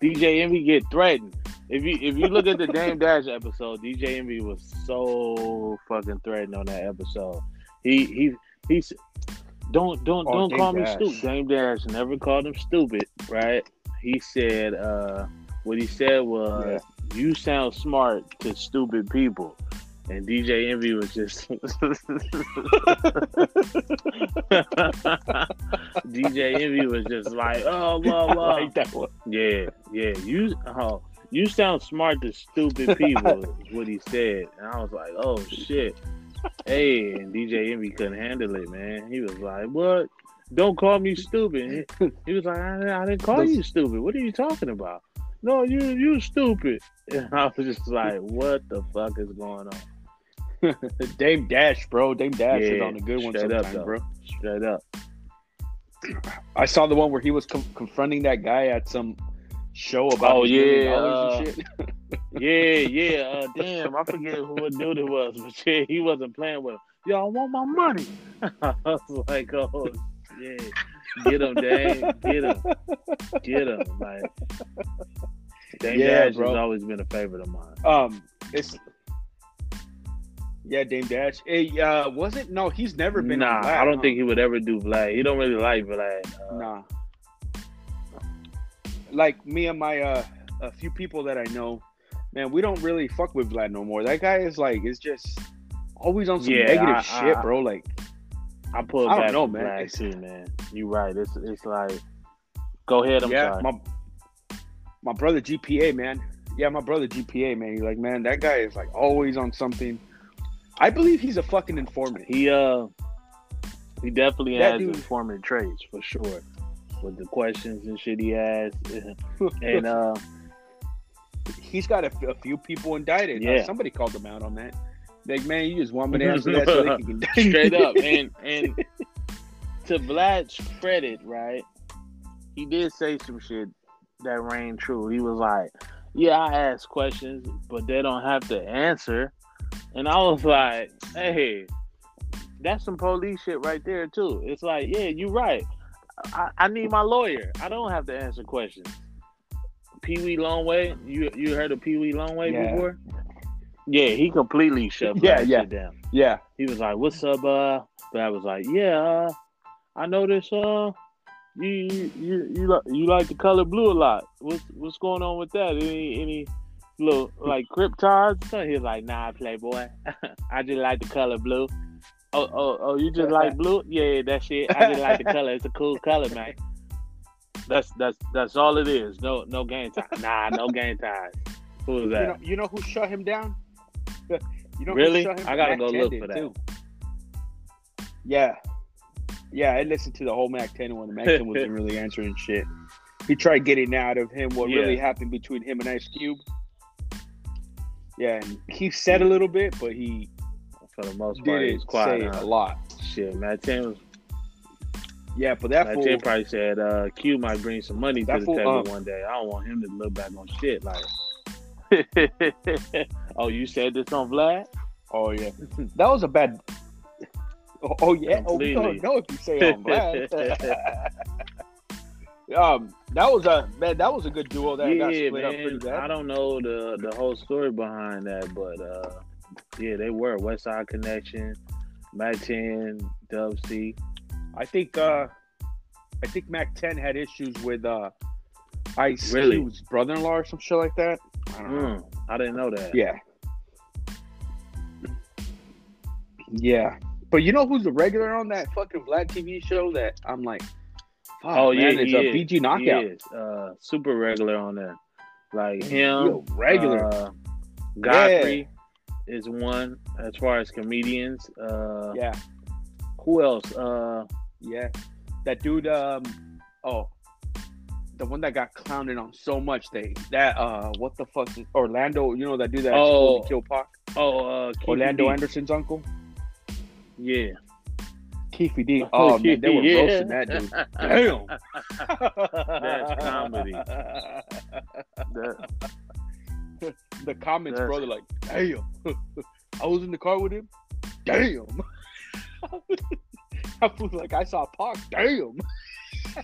DJ Envy get threatened if you if you look at the Dame Dash episode, DJ Envy was so fucking threatened on that episode. He he he's don't don't oh, don't Dame call Dash. me stupid. Dame Dash never called him stupid, right? He said uh what he said was. You sound smart to stupid people. And DJ Envy was just DJ Envy was just like, oh, blah, blah. Like that one. Yeah, yeah. You, oh, you sound smart to stupid people, is what he said. And I was like, oh shit. hey, and DJ Envy couldn't handle it, man. He was like, what? Don't call me stupid. He was like, I, I didn't call you stupid. What are you talking about? No, you you stupid. And I was just like, what the fuck is going on? Dame Dash, bro. Dame Dash yeah, is on a good one sometimes, up, bro. Straight up. I saw the one where he was com- confronting that guy at some show about oh yeah uh, yeah yeah uh, damn i forget who what dude it was but yeah he wasn't playing with him y'all want my money i was like oh yeah get him dang get him get him like Dame yeah, Dash bro. has always been a favorite of mine um it's yeah, Dame Dash. Hey, uh, wasn't No, he's never been. Nah, Vlad, I don't huh? think he would ever do Vlad. He don't really like Vlad. Uh, nah, like me and my uh a few people that I know, man, we don't really fuck with Vlad no more. That guy is like, it's just always on some yeah, negative I, shit, I, bro. Like, I pull I back know, man. Vlad too, man. You right. It's it's like, go ahead. I'm yeah, sorry. my my brother GPA, man. Yeah, my brother GPA, man. He's like, man, that guy is like always on something. I believe he's a fucking informant. He uh, he definitely that has dude, informant traits for sure with the questions and shit he has, and uh, he's got a, a, few people indicted. Yeah, uh, somebody called him out on that. Like, man, you just want me to answer that so they can straight up. And and to Vlad's credit, right, he did say some shit that rang true. He was like, "Yeah, I ask questions, but they don't have to answer." And I was like, "Hey." That's some police shit right there too. It's like, yeah, you're right. I, I need my lawyer. I don't have to answer questions. Pee Wee Longway, you you heard of Pee Wee Longway yeah. before? Yeah, he completely shut yeah, yeah. down. Yeah, he was like, "What's up?" Uh, but I was like, "Yeah, uh, I noticed. Uh, you you you you like you like the color blue a lot. What's what's going on with that? Any any little like cryptards?" So he was like, "Nah, Playboy. I just like the color blue." Oh, oh, oh! You just like blue? Yeah, that shit. I just like the color. It's a cool color, man. That's that's that's all it is. No no game time. Nah, no game time. Who is that? You know, you know who shut him down? You know really? I gotta go look for that. Too. Yeah, yeah. I listened to the whole Mack 10 when the Mack 10 wasn't really answering shit. He tried getting out of him what yeah. really happened between him and Ice Cube. Yeah, and he said a little bit, but he for the most part. Did quiet a lot. Shit, Mack 10 was. Yeah, but that Matt fool, 10 probably said uh, Q might bring some money to the fool, table um, one day. I don't want him to look back on shit like. oh, you said this on Vlad? Oh yeah, that was a bad. Oh, oh yeah, Completely. oh we don't know if you say on um, that was a man. That was a good duo that yeah, got split man. up pretty bad. I don't know the the whole story behind that, but uh, yeah, they were West Side Connection, Mack 10, Dub C. I think uh I think Mack 10 had issues with uh Ice really? Cube's brother-in-law or some shit like that. I, don't mm, I didn't know that. Yeah. Yeah. But you know who's the regular on that fucking Vlad TV show that I'm like, oh man, yeah, it's a BG Knocc Out. Uh, super regular on there. Like him, Yo, regular. Uh, Godfrey is one as far as comedians. Uh, yeah. Who else? Uh, yeah, that dude. Um, oh, the one that got clowned on so much. They that uh, what the fuck? Is, Orlando. You know that dude that oh, kill Pac. Oh, uh, Orlando Anderson's uncle. Yeah. Keffe D. Oh man, they were Yeah. roasting that dude. Damn. That's comedy. That- the comments, That's- bro, they're like, damn. I was in the car with him. Damn. I was like, I saw Pac. Damn.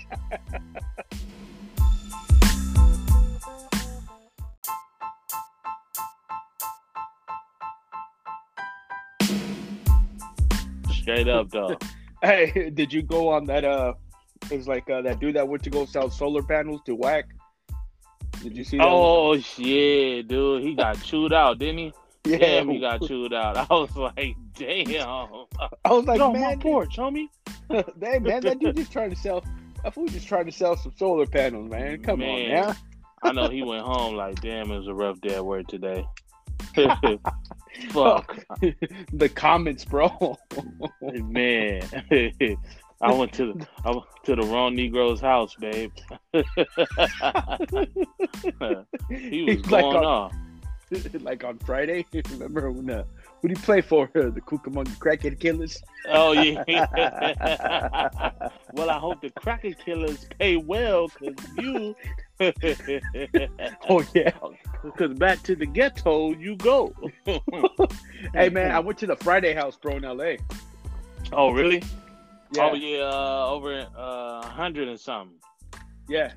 straight up though. Hey, did you go on that? Uh, it was like uh, that dude that went to go sell solar panels to whack. Did you see that? one? Oh yeah, dude, he got chewed out, didn't he? yeah. Damn, he got chewed out. I was like, damn. I was like, on my porch, homie. hey, man, that dude just trying to sell. That fool just trying to sell some solar panels, man. Come on, Man. man. I know he went home like, damn, it was a rough day at work today. Fuck, the comments, bro. man. I went to the I went to the wrong Negro's house, babe. he was He's like going on, off. like on Friday. Remember when uh, who did you play for? The Cucamonga Crackhead Killers. Oh yeah. well, I hope the Crackhead killers pay well, cause you, Oh yeah. cause back to the ghetto you go. Hey man, I went to the Friday House, bro, in L.A. oh really? Yeah, Oh yeah, uh, over uh, hundred and something. yeah.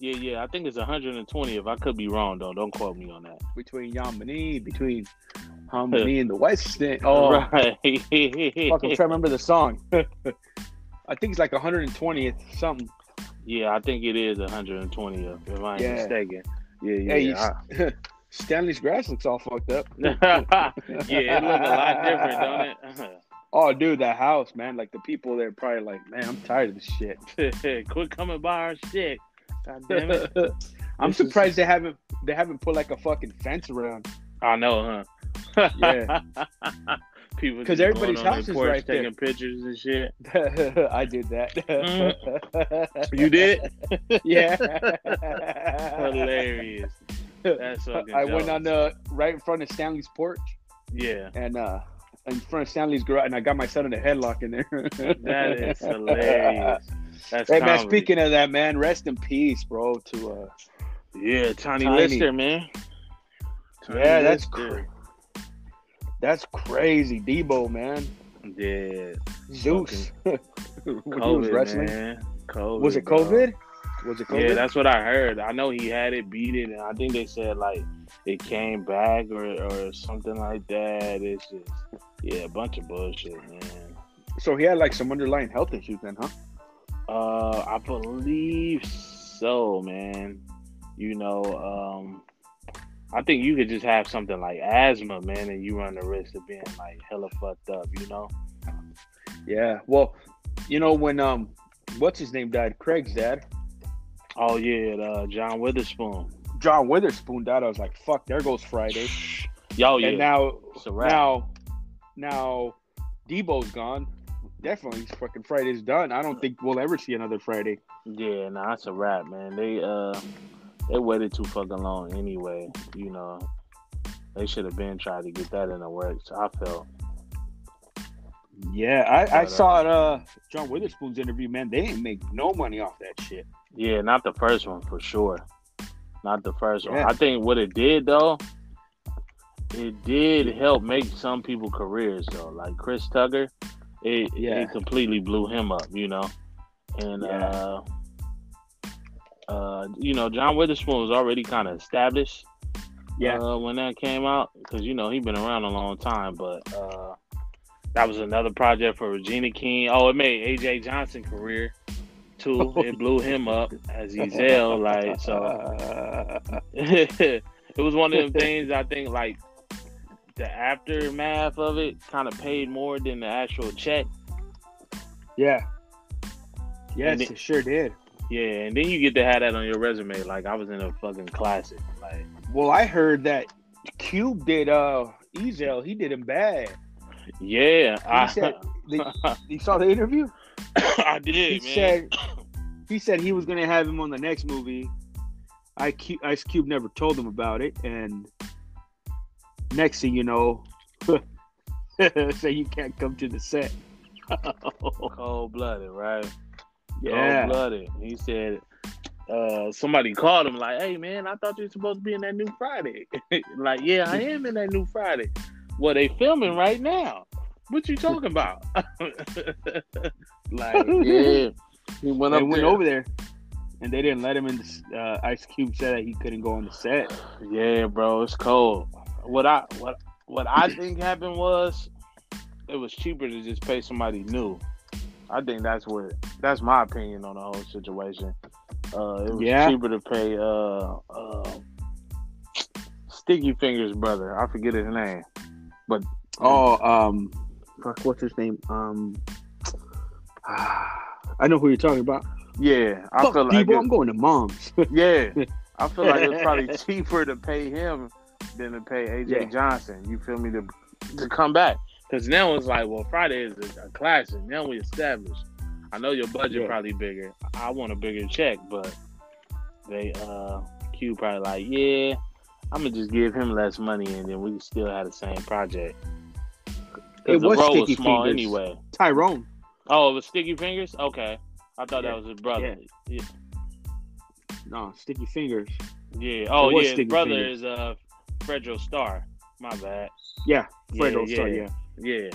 Yeah, yeah. I think it's 120. If I could be wrong, though, don't quote me on that. Between Yamini, between Harmony and the West End. Oh, right. fuck, I'm trying to remember the song. I think it's like 120th something. Yeah, I think it is 120. If if I'm Yeah. mistaken. Yeah, yeah. Hey, I- Stanley's grass looks all fucked up. yeah, it look a lot different, don't it? Oh, dude, that house, man. Like the people there probably like, man, I'm tired of this shit. Quit coming by our shit. God damn it. I'm This is- surprised they haven't they haven't put like a fucking fence around. I know, huh? Yeah. People 'Cause just everybody's house is porch right there. taking pictures and shit. I did that. Mm-hmm. You did? yeah. Hilarious. That's fucking I went on the right in front of Stanley's porch Yeah. and uh in front of Stanley's garage and I got my son in a headlock in there. That is hilarious. That's Hey man, speaking of that, man, rest in peace, bro. To uh, Yeah, Tiny, Tiny. Lister, man. Tiny yeah, that's Lister. That's crazy, Debo, man. Yeah. Zeus. when he was COVID, wrestling, man. COVID. was it bro. COVID? Was it COVID? Yeah, that's what I heard. I know he had it, beat it, and I think they said like it came back or or something like that. It's just yeah, a bunch of bullshit, man. so he had like some underlying health issues then, huh? Uh, I believe so, man. You know, um, I think you could just have something like asthma, man, and you run the risk of being like hella fucked up. You know? Yeah. Well, you know when um, what's his name died? Craig's dad, Oh yeah, uh, John Witherspoon. John Witherspoon died. I was like, fuck, there goes Friday. Yo, yeah. And now, it's a wrap. now, now, Debo's gone. Definitely, fucking Friday's done. I don't think we'll ever see another Friday. Yeah, nah, that's a wrap, man. They uh they waited too fucking long anyway. You know, they should have been trying to get that in the works. I felt. Yeah, I, I But, uh, saw uh, John Witherspoon's interview. Man, they didn't make no money off that shit. Yeah, not the first one for sure. Not the first one. I think what it did though, it did help make some people careers though. Like Chris Tucker, it Yeah. it completely blew him up, you know. And Yeah. uh uh you know, John Witherspoon was already kind of established Yeah, uh, when that came out because you know he'd been around a long time, but uh, that was another project for Regina King. Oh, it made AJ Johnson career too. it blew him up as Ezal, like so. it was one of them things I think like the aftermath of it kind of paid more than the actual check. yeah, yes, it- it sure did. Yeah, and then you get to have that on your resume. Like I was in a fucking classic. Like Well, I heard that Cube did uh Ezal. He did him bad. yeah, He I said, you saw the interview? I did, he man. said he said he was gonna have him on the next movie. I Ice Cube never told him about it, and next thing you know, say you can't come to the set. Cold blooded, right? Yeah. Cold blooded. He said, uh, somebody called him like, "Hey man, I thought you were supposed to be in that new Friday." like, yeah, I am in that new Friday. Well, they filming right now. What you talking about? like, yeah, he went They up went there. over there, and they didn't let him in. The, uh, Ice Cube said that he couldn't go on the set. Yeah, bro, it's cold. What I what what I think happened was it was cheaper to just pay somebody new. I think that's what that's my opinion on the whole situation. Uh, it was Yeah. cheaper to pay uh, uh, Sticky Fingaz brother. I forget his name. But oh, um, fuck, what's his name? Um, I know who you're talking about. Yeah, I fuck, feel like Debo, it- I'm going to mom's. yeah, I feel like it's probably cheaper to pay him than to pay AJ Yeah. Johnson. You feel me to to come back because now it's like, well, Friday is a, a classic. Now we established. I know your budget Yeah. probably bigger. I want a bigger check, but they uh Q probably like, yeah, I'm gonna just give him less money and then we still have the same project. It was role was Sticky small Fingers. anyway. Tyrone. Oh, it was Sticky Fingaz. Okay, I thought Yeah. that was his brother. Yeah. No, Sticky Fingaz. Yeah. Oh, yeah. His brother Fingers. is uh Fredro Starr. My bad. Yeah, Yeah, Fredo yeah, Star, yeah. Yeah.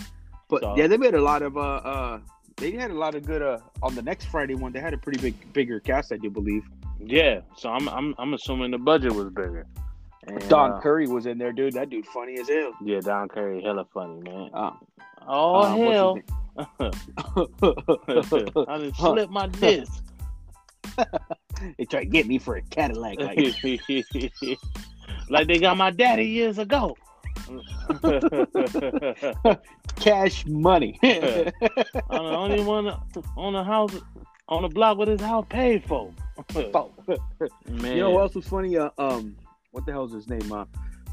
But So- yeah, they made a lot of uh uh they had a lot of good uh on the next Friday one. They had a pretty big bigger cast, I do believe. Yeah. So I'm I'm I'm assuming the budget was bigger. And, Don uh, Curry was in there, dude. That dude funny as hell. Yeah, Don Curry, hella funny, man. Uh, Oh uh, hell! what's his name? I done slipped my disc. they tried to get me for a Cadillac. Like, like they got my daddy years ago. cash money. I'm the only one on the house on the block with his house paid for. Man, you know what else was funny? Uh, um, what the hell's his name? Uh,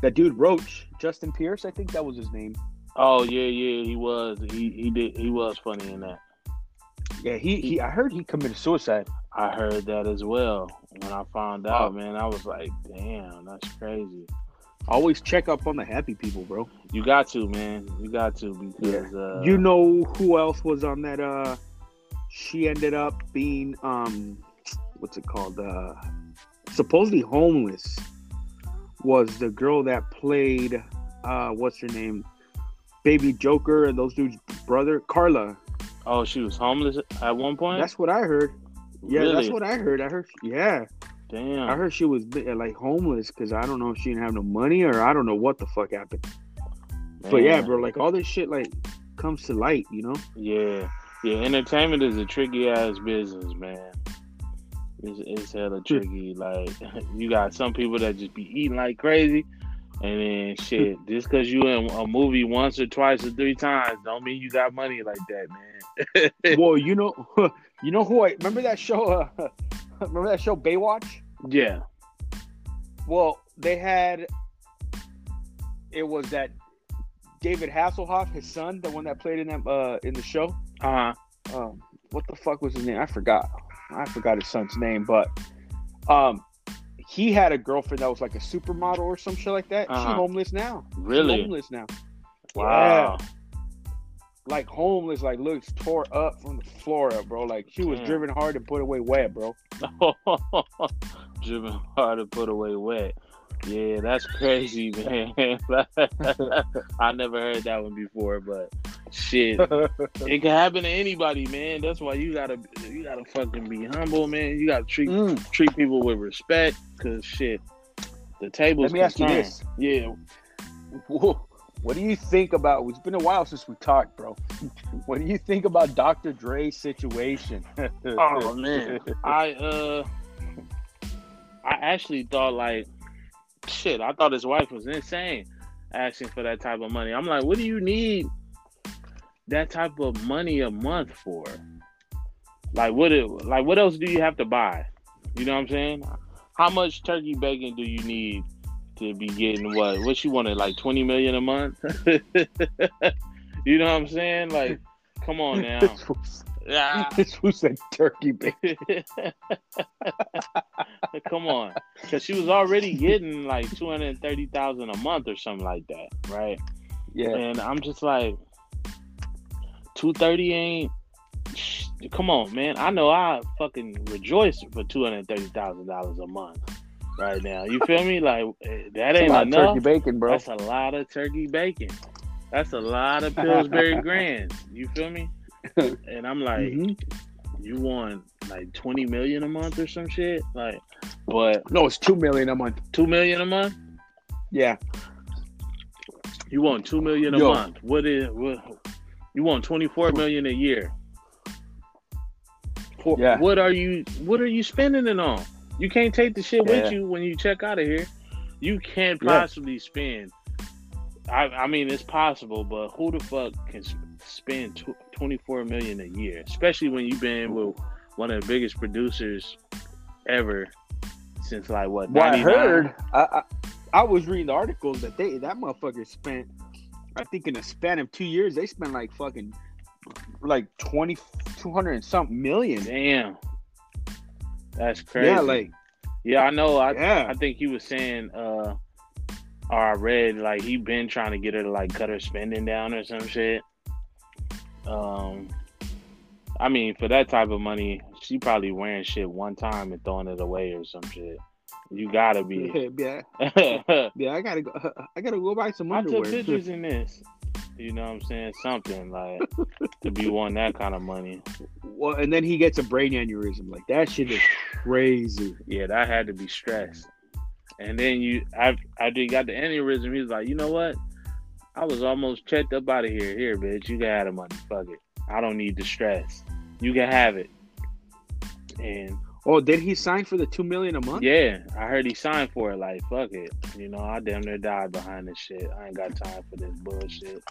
that dude Roach, Justin Pierce, I think that was his name. Oh yeah, yeah, he was. He he did. He was funny in that. Yeah, he, he I heard he committed suicide. I heard that as well. When I found Oh. out, man, I was like, damn, that's crazy. Always check up on the happy people, bro. You got to, man. You got to because uh, you know who else was on that? Uh, she ended up being um, what's it called? Uh, supposedly homeless. Was the girl that played uh, what's her name? Baby Joker and those dudes' brother Carla. Oh, she was homeless at one point. That's what I heard. Yeah, really? that's what I heard. I heard. Yeah, Damn. I heard she was like homeless because I don't know if she didn't have no money or I don't know what the fuck happened. But yeah, bro, like all this shit like comes to light, you know. Yeah, yeah. Entertainment is a tricky ass business, man. It's, it's hella tricky. Like you got some people that just be eating like crazy, and then shit. just because you in a movie once or twice or three times, don't mean you got money like that, man. well, you know, you know who I remember that show. Uh, remember that show Baywatch? yeah. Well, they had. It was that David Hasselhoff, his son, the one that played in that uh, in the show. Uh huh. Um, what the fuck was his name? I forgot. I forgot his son's name, but um, he had a girlfriend that was like a supermodel or some shit like that. She's Uh-huh. homeless now. Really? homeless now. Wow. Like homeless, like looks tore up from the floor up, bro. Like she was Damn. driven hard to put away wet, bro. Driven hard to put away wet. Yeah, that's crazy, man. I never heard that one before, but shit, it can happen to anybody, man. That's why you gotta, you gotta fucking be humble, man. You gotta treat Mm. treat people with respect, cause shit, the tables. Let me ask you this. Yeah, Whoa. What do you think about? It's been a while since we talked, bro. What do you think about Dr. Dre's situation? Oh man, I uh, I actually thought like, shit. I thought his wife was insane, asking for that type of money. I'm like, what do you need that type of money a month for? Like what? It, like what else do you have to buy? You know what I'm saying? How much turkey bacon do you need to be getting what? What you wanted like 20 million a month? you know what I'm saying? Like, come on now. this, was, Yeah. this was a turkey bacon. Come on, because she was already getting like two hundred thirty thousand a month or something like that, right? Yeah. And I'm just like, two thirty ain't. Come on, man. I know I fucking rejoice for two hundred thirty thousand dollars a month right now. You feel me? Like eh, that ain't lot enough. turkey bacon, bro. That's a lot of turkey bacon. That's a lot of Pillsbury Grands. You feel me? And I'm like, Mhm. you want like twenty million a month or some shit? Like, but No, it's two million a month. two million a month? Yeah. You want two million a Yo. month? What is what? You want twenty four million a year? For- Yeah. What are you What are you spending it on? You can't take the shit Yeah. with you when you check out of here. You can't Yeah. possibly spend. I, I mean, it's possible, but who the fuck can spend tw- twenty four million a year? Especially when you've been with one of the biggest producers ever since like what? Well, I heard. I, I I was reading the articles that they that motherfucker spent. I think in a span of two years, they spent like fucking like 20, 200 and something million. Damn, that's crazy. Yeah, like yeah, I know. I yeah, I think he was saying, uh, or I read like he been trying to get her to like cut her spending down or some shit. Um, I mean, for that type of money, she probably wearing shit one time and throwing it away or some shit. You gotta be. yeah, I yeah. I gotta go. I gotta go buy some underwear. took pictures in this. You know what I'm saying? Something like to be wanting that kind of money. well, and then he gets a brain aneurysm. Like that shit is crazy. Yeah, that had to be stress. And then you, I, after you got the aneurysm, he was like, you know what? I was almost checked up out of here. Here, bitch, you can have the money. Fuck it. I don't need the stress. You can have it. And Oh, did he sign for the two million a month? yeah, I heard he signed for it. Like, fuck it. You know, I damn near died behind this shit. I ain't got time for this bullshit.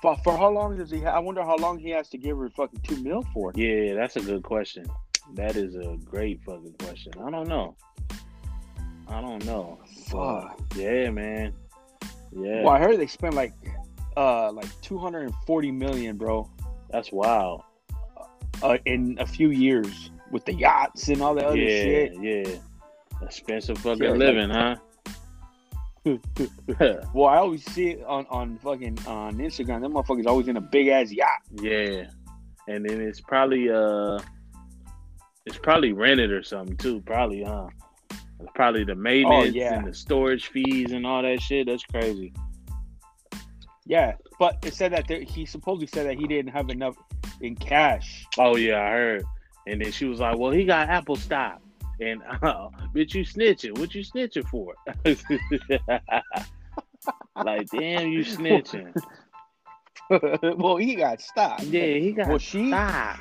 For, for how long does he? Ha- I wonder how long he has to give her fucking two mil for. Yeah, that's a good question. That is a great fucking question. I don't know. I don't know. Fuck. Yeah, man. Yeah. Well, I heard they spent like uh like two hundred and forty million, bro, That's wild. uh, in a few years with the yachts and all that other yeah, shit. yeah. Expensive fucking Yeah, like- living, huh? Well, I always see it on on fucking on Instagram. Them motherfuckers always in a big ass yacht. yeah. And then it's probably uh it's probably rented or something too, probably, huh? It's probably the maintenance Oh, yeah. and the storage fees and all that shit. That's crazy. Yeah, but it said that there, he supposedly said that he didn't have enough in cash. Oh yeah, I heard. And then she was like, "Well, he got Apple stock." And uh, bitch, you snitching? What you snitching for? like, damn, you snitching? well, he got stock. Yeah, he got Well, she stock.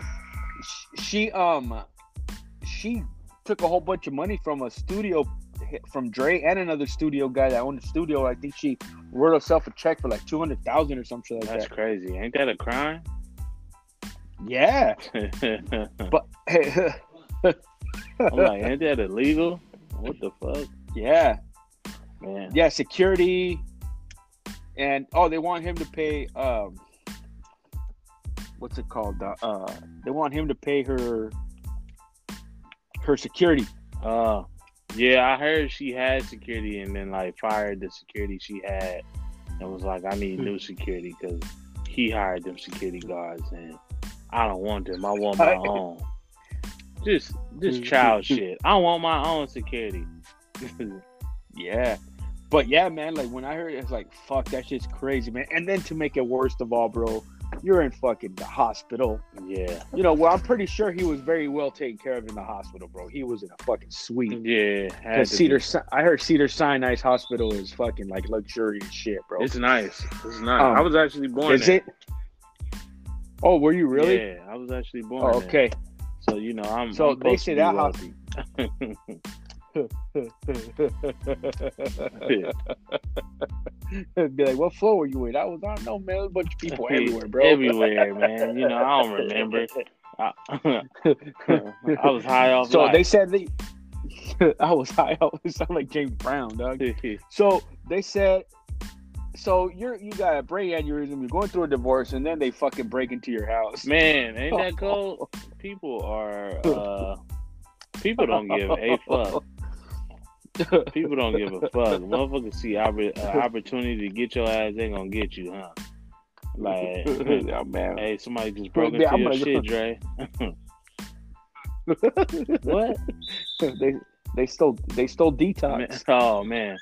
she um she took a whole bunch of money from a studio from Dre and another studio guy that owned the studio. I think she wrote herself a check for like two hundred thousand or some shit like That's that. That's crazy. Ain't that a crime? Yeah, I'm but like, ain't that illegal? What the fuck, yeah, man? yeah, security, and oh, they want him to pay um, what's it called? Uh, uh they want him to pay her her security. Uh, yeah, I heard she had security and then like fired the security she had and was like, I need new security because he hired them security guards and I don't want them. I want my own. Just, just child shit. I want my own security. Yeah. But yeah, man, like when I heard it, it's like, fuck, that shit's crazy, man. And then to make it worst of all, bro, you're in fucking the hospital. yeah, You know, well, I'm pretty sure he was very well taken care of in the hospital, bro. He was in a fucking suite. yeah. Cedar, be. I heard Cedar Sinai's Hospital is fucking like luxurious shit, bro. It's nice. It's nice. Um, I was actually born is there. it? Oh, were you really? Yeah, I was actually born Oh, there. okay. So you know, I'm. So I'm they say that wealthy. Be like, what floor were you in? I was on. No, man, there was a bunch of people everywhere, bro. Everywhere, man. You know, I don't remember. I, I was high off. So life. they said they. I was high. I was sound like James Brown, dog. So they said, so you're you got a brain aneurysm. You're going through a divorce, and then they fucking break into your house. Man, ain't that cold? People are uh people don't give a fuck. People don't give a fuck. Motherfuckers see oppor- uh, opportunity to get your ass, they gonna get you, huh? Like, oh, man. hey, somebody just broke Yeah, into I'm your shit, Dre. what? they they stole they stole detox. Man, oh man,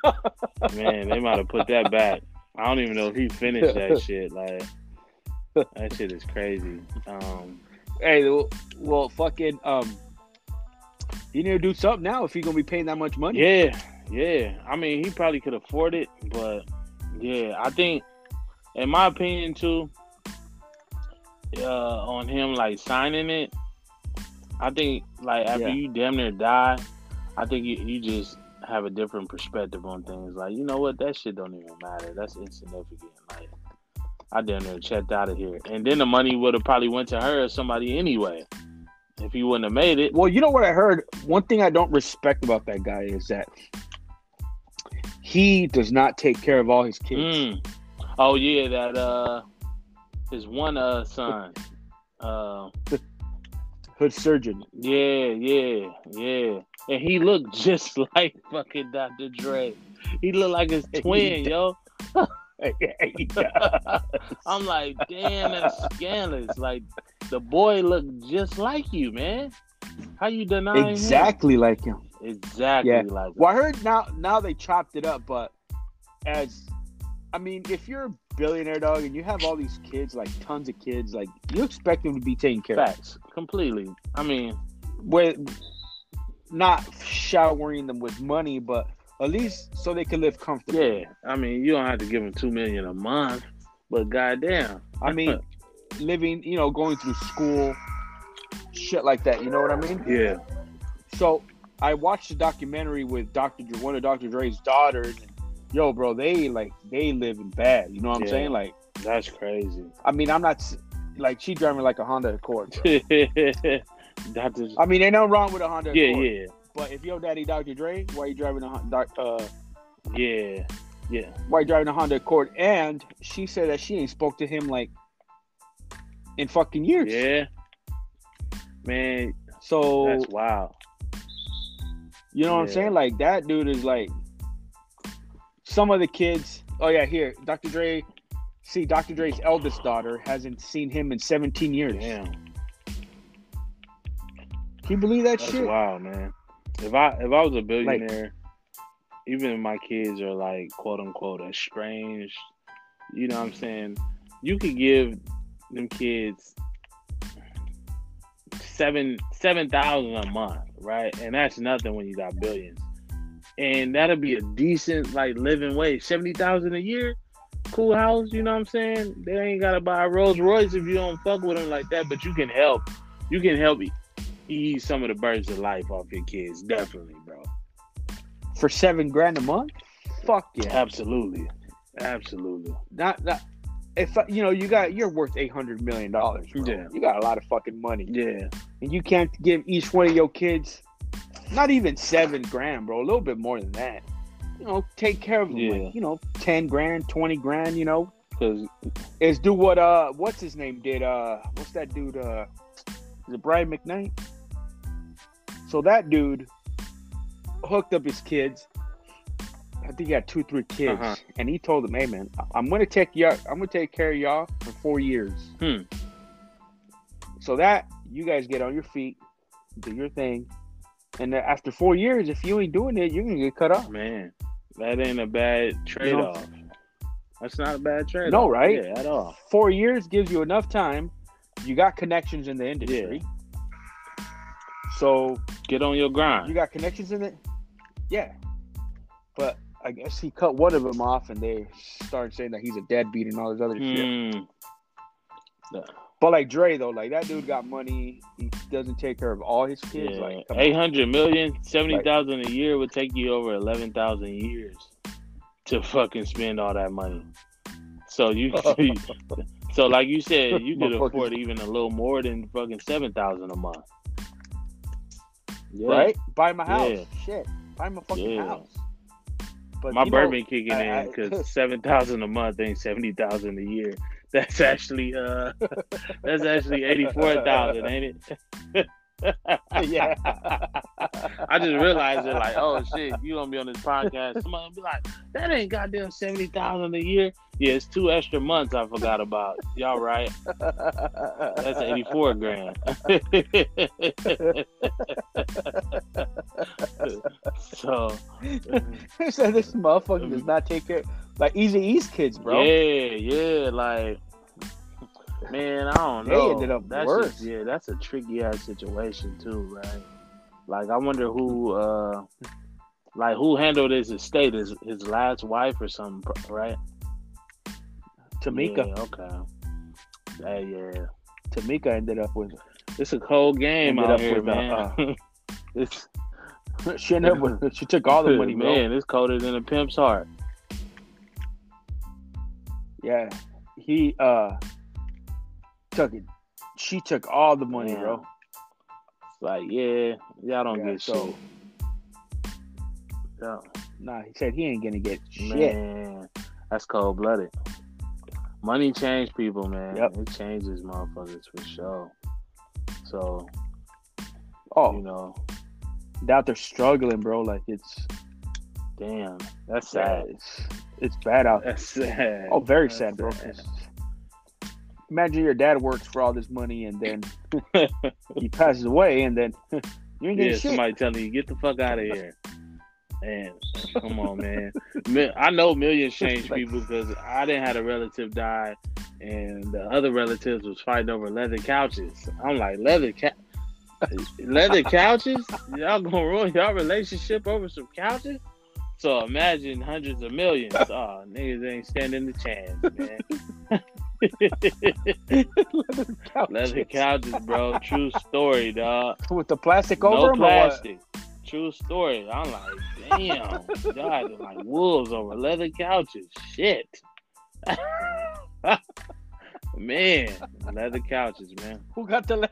man, they might have put that back. I don't even know if he finished that shit. Like, that shit is crazy. Um, Hey, well, well, fucking um, you need to do something now if you're gonna be paying that much money. Yeah, yeah. I mean, he probably could afford it, but yeah, I think, in my opinion, too, uh, on him like signing it, I think like after Yeah. you damn near die, I think you, you just have a different perspective on things. Like, you know what, that shit don't even matter. That's insignificant. Like, I damn near checked out of here, and then the money would have probably went to her or somebody anyway. If he wouldn't have made it, Well, you know what I heard? One thing I don't respect about that guy is that he does not take care of all his kids. Mm. Oh yeah, that uh his one uh son. Uh Hood surgeon. yeah, yeah, yeah. And he looked just like fucking Dr. Dre. He looked like his twin, yo. I'm like, damn, that's scandalous. Like the boy looked just like you, man. How you denying him? exactly like him. Exactly Yeah. like him. Well, I heard now now they chopped it up, but as I mean, if you're a billionaire dog and you have all these kids, like tons of kids, like you expect them to be taken care of. Facts. Completely. I mean, with not showering them with money, but at least so they can live comfortably. yeah. I mean, you don't have to give them two million a month, but goddamn. I mean, living, you know, going through school, shit like that. You know what I mean? yeah. So I watched a documentary with Dr. Dre, one of Dr. Dre's daughters. And, yo, bro, they like they live in bad. You know what I'm saying? Like, That's crazy. I mean, I'm not like she driving like a Honda Accord. bro. Dr. I mean, ain't no wrong with a Honda Yeah, Accord. yeah, But if your daddy Dr. Dre, why you driving a Honda? uh, yeah, yeah. why you driving a Honda Accord? And she said that she ain't spoke to him like in fucking years. Yeah. Man, So that's wild. you know what I'm saying? Like that dude is like some of the kids. Oh yeah, here Dr. Dre. See, Dr. Dre's eldest daughter hasn't seen him in 17 years. Damn. Can you believe that That's shit? wild, man. If I if I was a billionaire, even if my kids are like quote unquote estranged, you know what I'm saying? You could give them kids seven seven thousand a month, right? And that's nothing when you got billions. And that'll be a decent like living wage. Seventy thousand a year, cool house, you know what I'm saying? They ain't gotta buy a Rolls Royce if you don't fuck with them like that, but you can help. You can help e- ease some of the burdens of life off your kids. Definitely, bro. For seven grand a month? Fuck yeah. Absolutely. Absolutely. Not not. If uh, you know you got you're worth eight hundred million dollars. Yeah. You got a lot of fucking money, Yeah. and you can't give each one of your kids not even seven grand, bro. A little bit more than that. You know, take care of them. Yeah. Like, you know, ten grand, twenty grand. You know, Because is do what uh what's his name did uh what's that dude uh is it Brian McKnight? So that dude hooked up his kids. I think he had two, three kids, Uh-huh. and he told them, "Hey man, I'm gonna take you. I'm gonna take care of y'all for four years. Hmm. So that you guys get on your feet, do your thing, and after four years, if you ain't doing it, you're gonna get cut off. man, that ain't a bad trade off. That's not a bad trade No, right? Yeah, at all. Four years gives you enough time. You got connections in the industry, so Get on your grind. You got connections in it? Yeah. But I guess he cut one of them off and they started saying that he's a deadbeat and all this other shit. Hmm. But like Dre though, like that dude got money. He doesn't take care of all his kids. Yeah. Like on. 800 million, 70,000 a year would take you over 11,000 years to fucking spend all that money. So you, so like you said, you could afford even a little more than fucking 7,000 a month. Yeah. Right? Buy my house. Yeah. Shit. Buy my fucking Yeah. house. But My you know, bourbon kicking I- in because seven thousand a month ain't seventy thousand a year. That's actually uh, that's actually eighty four thousand, ain't it? Yeah. I just realized it like, oh shit, you gonna be on this podcast. Somebody gonna be like, that ain't goddamn seventy thousand a year. Yeah, it's two extra months I forgot about. Y'all right. That's eighty four grand. so said this motherfucker does um, not take care like Eazy-E's kids, bro. Yeah, yeah, like man, I don't They know. ended up that's worse. just- yeah, that's a tricky ass situation too, right? Like I wonder who uh like who handled his estate, his his last wife or something, right? Tomica. Yeah, okay. Hey, yeah. Tomica ended up with It's a cold game Ended out up here, with, uh, man. uh, it's she ended up with she took all the money, bro. man, it's colder than a pimp's heart. Yeah. He uh took it. She took all the money, Yeah. bro. It's like, yeah, y'all don't Yeah, get so- shit. Yeah. Nah, he said he ain't gonna get shit. Man, that's cold blooded. Money change people, man. Yep. It changes motherfuckers for sure. So, Oh, you know, out there struggling, bro. Like it's damn, that's yeah, sad. it's it's bad out there. That's sad. Oh, very That's sad, bro. Imagine your dad works for all this money and then he passes away and then you ain't getting yeah, shit. somebody telling you get the fuck out of here. And come on, man. I know millions change people because I didn't have a relative die, and the other relatives was fighting over leather couches. I'm like leather ca- leather couches. Y'all gonna ruin y'all relationship over some couches? So imagine hundreds of millions. Oh, niggas ain't standing the chance, man. leather couches, bro. True story, dog. with the plastic No over him. or what? plastic. True story. I'm like, damn, y'all acting like wolves over leather couches. Shit. man, leather couches, man. Who got the le-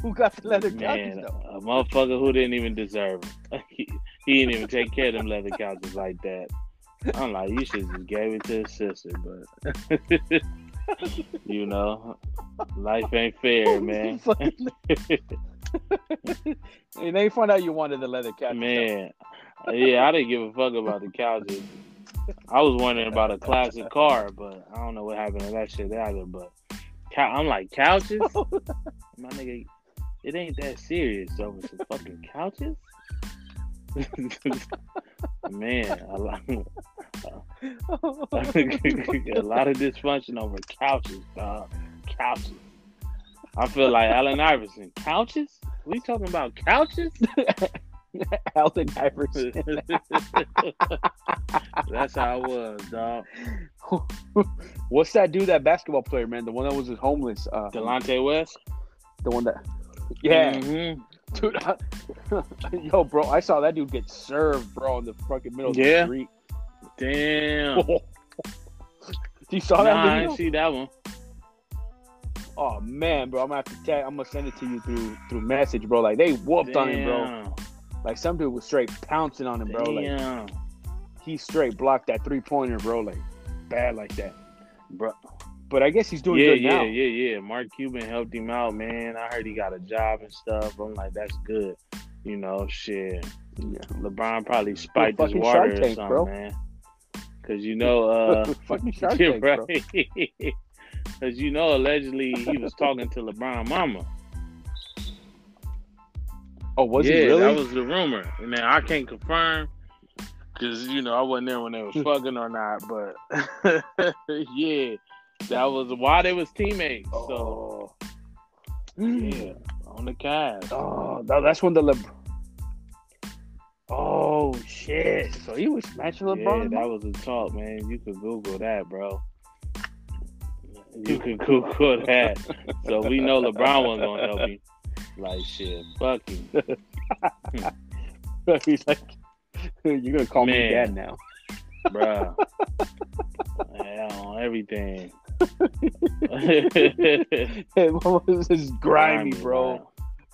who got the leather couches man, though? a motherfucker who didn't even deserve them. he, he didn't even take care of them leather couches like that. I'm like, you should just gave it to his sister, but you know, life ain't fair, man. And they found out you wanted the leather couch. Man, yeah, I didn't give a fuck about the couches. I was wondering about a classic car, but I don't know what happened to that shit either. But I'm like couches, my nigga. It ain't that serious over some fucking couches. Man, a lot, a lot of dysfunction over couches, dog. Couches. I feel like Allen Iverson. Couches? We talking about couches? Alton Iverson. That's how it was, dog. What's that dude? That basketball player, man. The one that was homeless. Uh, Delonte West. the one that. Yeah, Mhm. Dude. I- yo, bro, I saw that dude get served, bro, in the fucking middle of the street. Damn. you saw nah, that I didn't see that one. Oh man, bro, I'm gonna have to tag. I'm gonna send it to you through through message, bro. Like they whooped on him, bro. Like some dude was straight pouncing on him, bro. Like he straight blocked that three pointer, bro. Like bad like that. Bro. But I guess he's doing Yeah, good yeah, now. yeah, yeah. Mark Cuban helped him out, man. I heard he got a job and stuff. I'm like, that's good. You know, shit. Yeah. LeBron probably spiked his water Shark or Tank, something, bro. man. Cause you know, uh, Fucking Shark yeah, Tank, bro. Cause you know, allegedly he was talking to LeBron mama. Oh, was yeah, he really? that was the rumor. Now I can't confirm because you know I wasn't there when they was fucking or not, but yeah, that was why they was teammates. So oh. yeah, mm. on the cast. Oh, that's when the LeBron. Oh shit! So he was smashing Yeah, LeBron. that was a talk, man. You could Google that, bro. You could Google that. So we know LeBron wasn't gonna help me. Like shit, fuck him. He's like, "You're gonna call me dad now." Yeah, on everything. Hey, what was this grimy, Grimy, bro? man.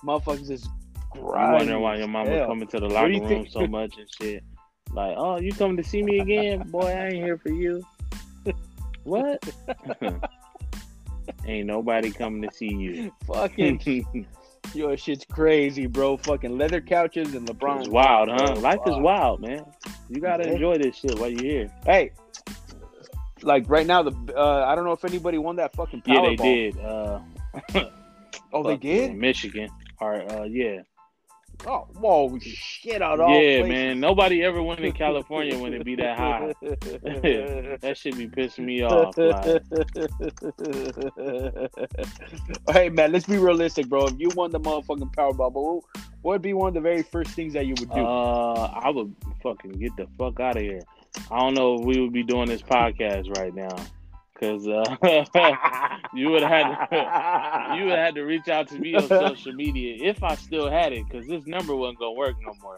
Motherfuckers is You grimy. wondering why your mama Hell. coming to the locker you room think- so much and shit. Like, oh, you coming to see me again? Boy, I ain't here for you. what? ain't nobody coming to see you. Fucking Yo, shit's crazy, bro. Fucking leather couches and LeBron. It's wild, huh? Life is wild, man. You gotta enjoy this shit while you're here. Hey, like right now, the uh, I don't know if anybody won that fucking Yeah, they did. Uh, Oh, they did. Michigan. All right. uh, yeah, Oh, whoa, shit out all yeah, places. man. Nobody ever went in California when it be that high. that should be pissing me off. Hey man, let's be realistic, bro. If you won the motherfucking Powerball, what would be one of the very first things that you would do? uh, I would fucking get the fuck out of here. I don't know if we would be doing this podcast right now, cause uh, you would have had you would have to reach out to me on social media if I still had it, because this number wasn't gonna work no more.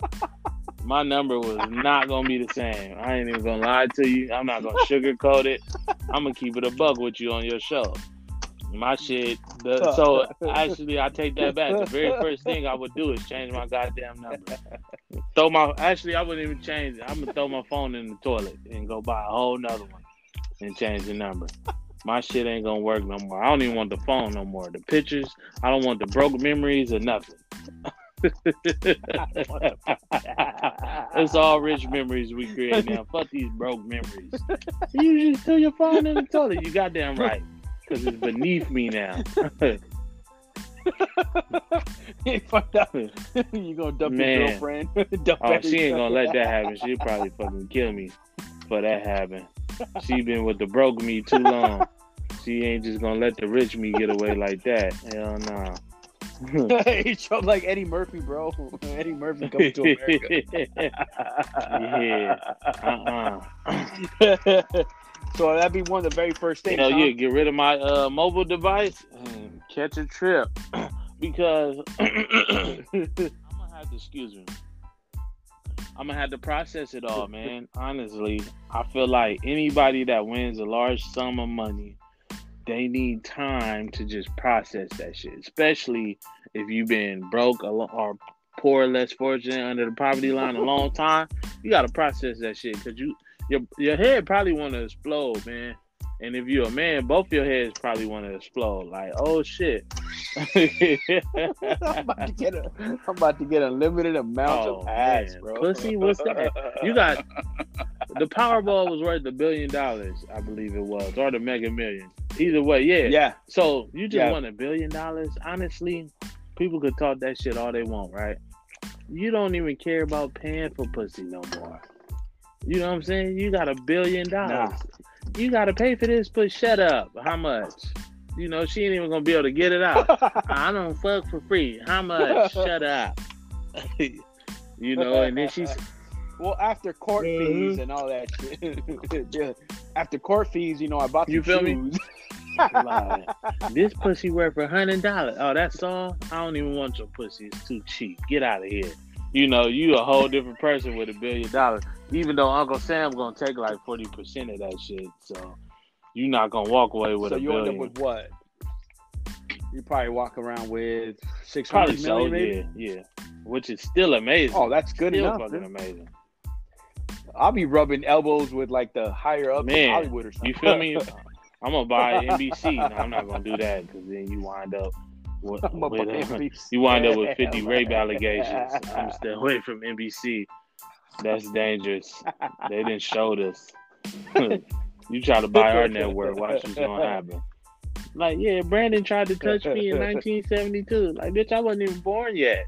My number was not gonna be the same. I ain't even gonna lie to you. I'm not gonna sugarcoat it. I'm gonna keep it a bug with you on your show. My shit. The, so actually, I take that back. The very first thing I would do is change my goddamn number. Throw my. Actually, I wouldn't even change it. I'm gonna throw my phone in the toilet and go buy a whole nother one and change the number. My shit ain't gonna work no more. I don't even want the phone no more. The pictures, I don't want the broke memories or nothing. it's all rich memories we create now. Fuck these broke memories. You just threw your phone in the toilet. You goddamn right. Because it's beneath me now. you fucked up. you gonna dump Man. your girlfriend? dump Oh, she ain't gonna let that happen. She'll probably fucking kill me for that happen. She been with the broke me too long. She ain't just gonna let the rich me get away like that. Hell no. you show like Eddie Murphy, bro. Eddie Murphy coming to America. yeah. Uh-uh. So that'd be one of the very first things. Hell huh? yeah, get rid of my uh, mobile device and catch a trip. because I'm gonna have to excuse me. I'm gonna have to process it all, man. Honestly, I feel like anybody that wins a large sum of money, they need time to just process that shit. Especially if you've been broke or poor, less fortunate, under the poverty line a long time. You gotta process that shit because you your your head probably want to explode, man. And if you're a man, both your heads probably want to explode. Like, oh shit. I'm about to get a, I'm about to get a limited amount Oh, of ass, man. bro. Pussy, what's that? You got the Powerball was worth a billion dollars, I believe it was, or the Mega Millions. Either way, yeah. yeah. So you just Yeah. won a billion dollars. Honestly, people could talk that shit all they want, right? You don't even care about paying for pussy no more. You know what I'm saying? You got a billion dollars. You got to pay for this, but shut up. How much? You know, she ain't even gonna be able to get it out. I don't fuck for free. How much? Shut up. you know, and then she's Well, after court Mhm. fees and all that shit. yeah. After court fees, you know, I bought You feel me? shoes. like, this pussy worth a hundred dollars. Oh, that's all. I don't even want your pussy. It's too cheap. Get out of here. You know, you a whole different person with a billion dollars. Even though Uncle Sam gonna take like forty percent of that shit, so you're not gonna walk away with so a you end up with what? You probably walk around with six so, million, maybe. yeah, yeah. Which is still amazing. Oh, that's good still enough. fucking dude. amazing. I'll be rubbing elbows with like the higher up in Man, Hollywood or something. You feel me? I'm gonna buy NBC. No, I'm not gonna do that because then you wind up with, I'm with, about NBC. you wind up with 50 rape allegations. I'm stay away from NBC. That's dangerous. They didn't show this. you try to buy our network, watch what's gonna happen. Like, yeah, Brandon tried to touch me in 1972. Like, bitch, I wasn't even born yet.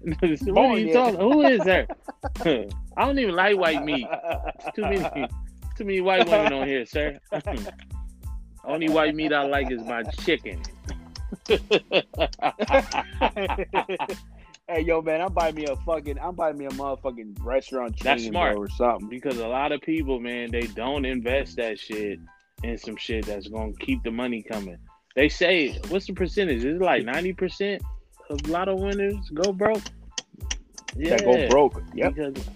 what are you talking? Who is her? I don't even like white meat. Too many, too many white women on here, sir. Only white meat I like is my chicken. hey, yo, man, I'm buying me a fucking, I'm buying me a motherfucking restaurant chain That's smart. or something. because a lot of people, man, they don't invest that shit in some shit that's gonna keep the money coming. They say, what's the percentage? Is it like ninety percent of lotto winners go broke? That go broke. Yep. Because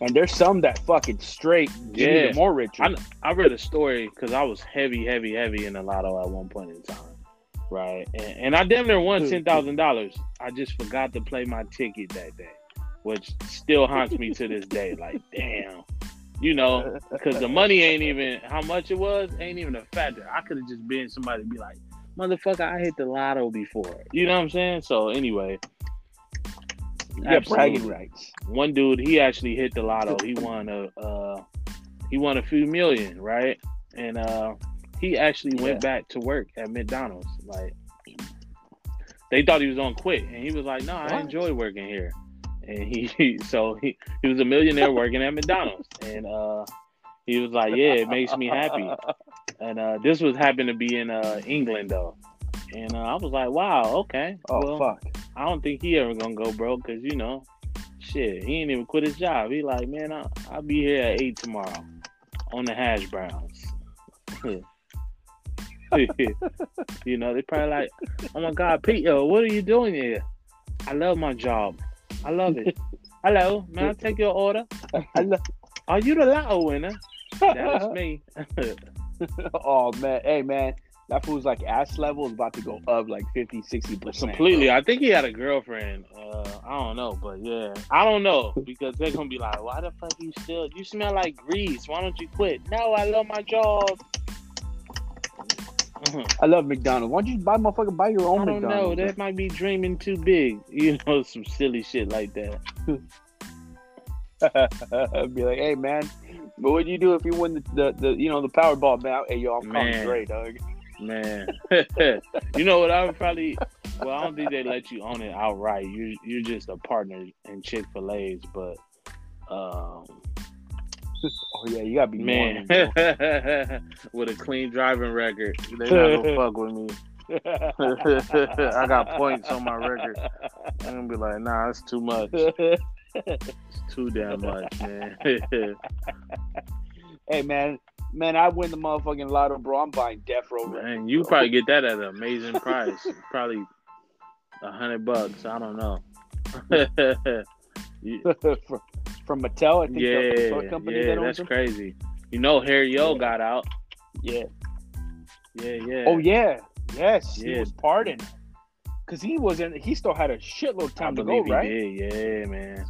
And there's some that fucking straight get Yeah. even more rich. I, I read a story because I was heavy, heavy, heavy in the lotto at one point in time. Right. And, and I damn near won $10,000. I just forgot to play my ticket that day, which still haunts me to this day. Like, damn. You know, because the money ain't even, how much it was, ain't even a factor. I could have just been somebody to be like, motherfucker, I hit the lotto before. You know what I'm saying? So anyway, Yeah, bragging rights. one dude he actually hit the lotto. He won a uh, he won a few million, right? And uh, he actually went back to work at McDonald's. Like they thought he was on quit, and he was like, "No, I enjoy working here." And he so he he was a millionaire working at McDonald's, and uh, he was like, "Yeah, it makes me happy." And uh, this was happened to be in uh, England though, and uh, I was like, "Wow, okay." Oh well, fuck. I don't think he ever gonna go broke because you know, shit, he ain't even quit his job. He like, man, I, I'll be here at eight tomorrow on the hash browns. you know, they probably like, oh my god, Peter, what are you doing here? I love my job. I love it. Hello, may I take your order? Love- Are you the lotto winner? That is me. oh man, hey man, that fool's like ass level is about to go up like 50, 60 percent. Completely. I think he had a girlfriend. Uh, I don't know, but yeah, I don't know because they're gonna be like, "Why the fuck you still? You smell like grease. Why don't you quit?" No, I love my job. I love McDonald's. Why don't you buy motherfucker buy your own I don't know. McDonald's? That might be dreaming too big. You know, some silly shit like that. I'd be like, hey man, but what'd you do if you win the, the, the you know the Powerball? Man, hey yo, I'm calling Man. Dre, dog. Man, you know what? I would probably. Well, I don't think they let you own it outright. You you're just a partner in Chick-fil-A's, but um, Oh yeah, you gotta be man, Mormon, with a clean driving record, they not gonna fuck with me. I got points on my record. I'm gonna be like, nah, it's too much. It's too damn much, man. hey man, man, I win the motherfucking lotto, bro. I'm buying Death Row. Man, you probably get that at an amazing price. Probably a hundred bucks. I don't know. You- from, Mattel. I think the yeah, toy company yeah, that owns that's them. crazy. You know, Harry-O Yeah. got out. Yeah. Yeah, yeah. Oh yeah, yes, he was pardoned because he wasn't. He still had a shitload of time to go, right? did. Yeah, man.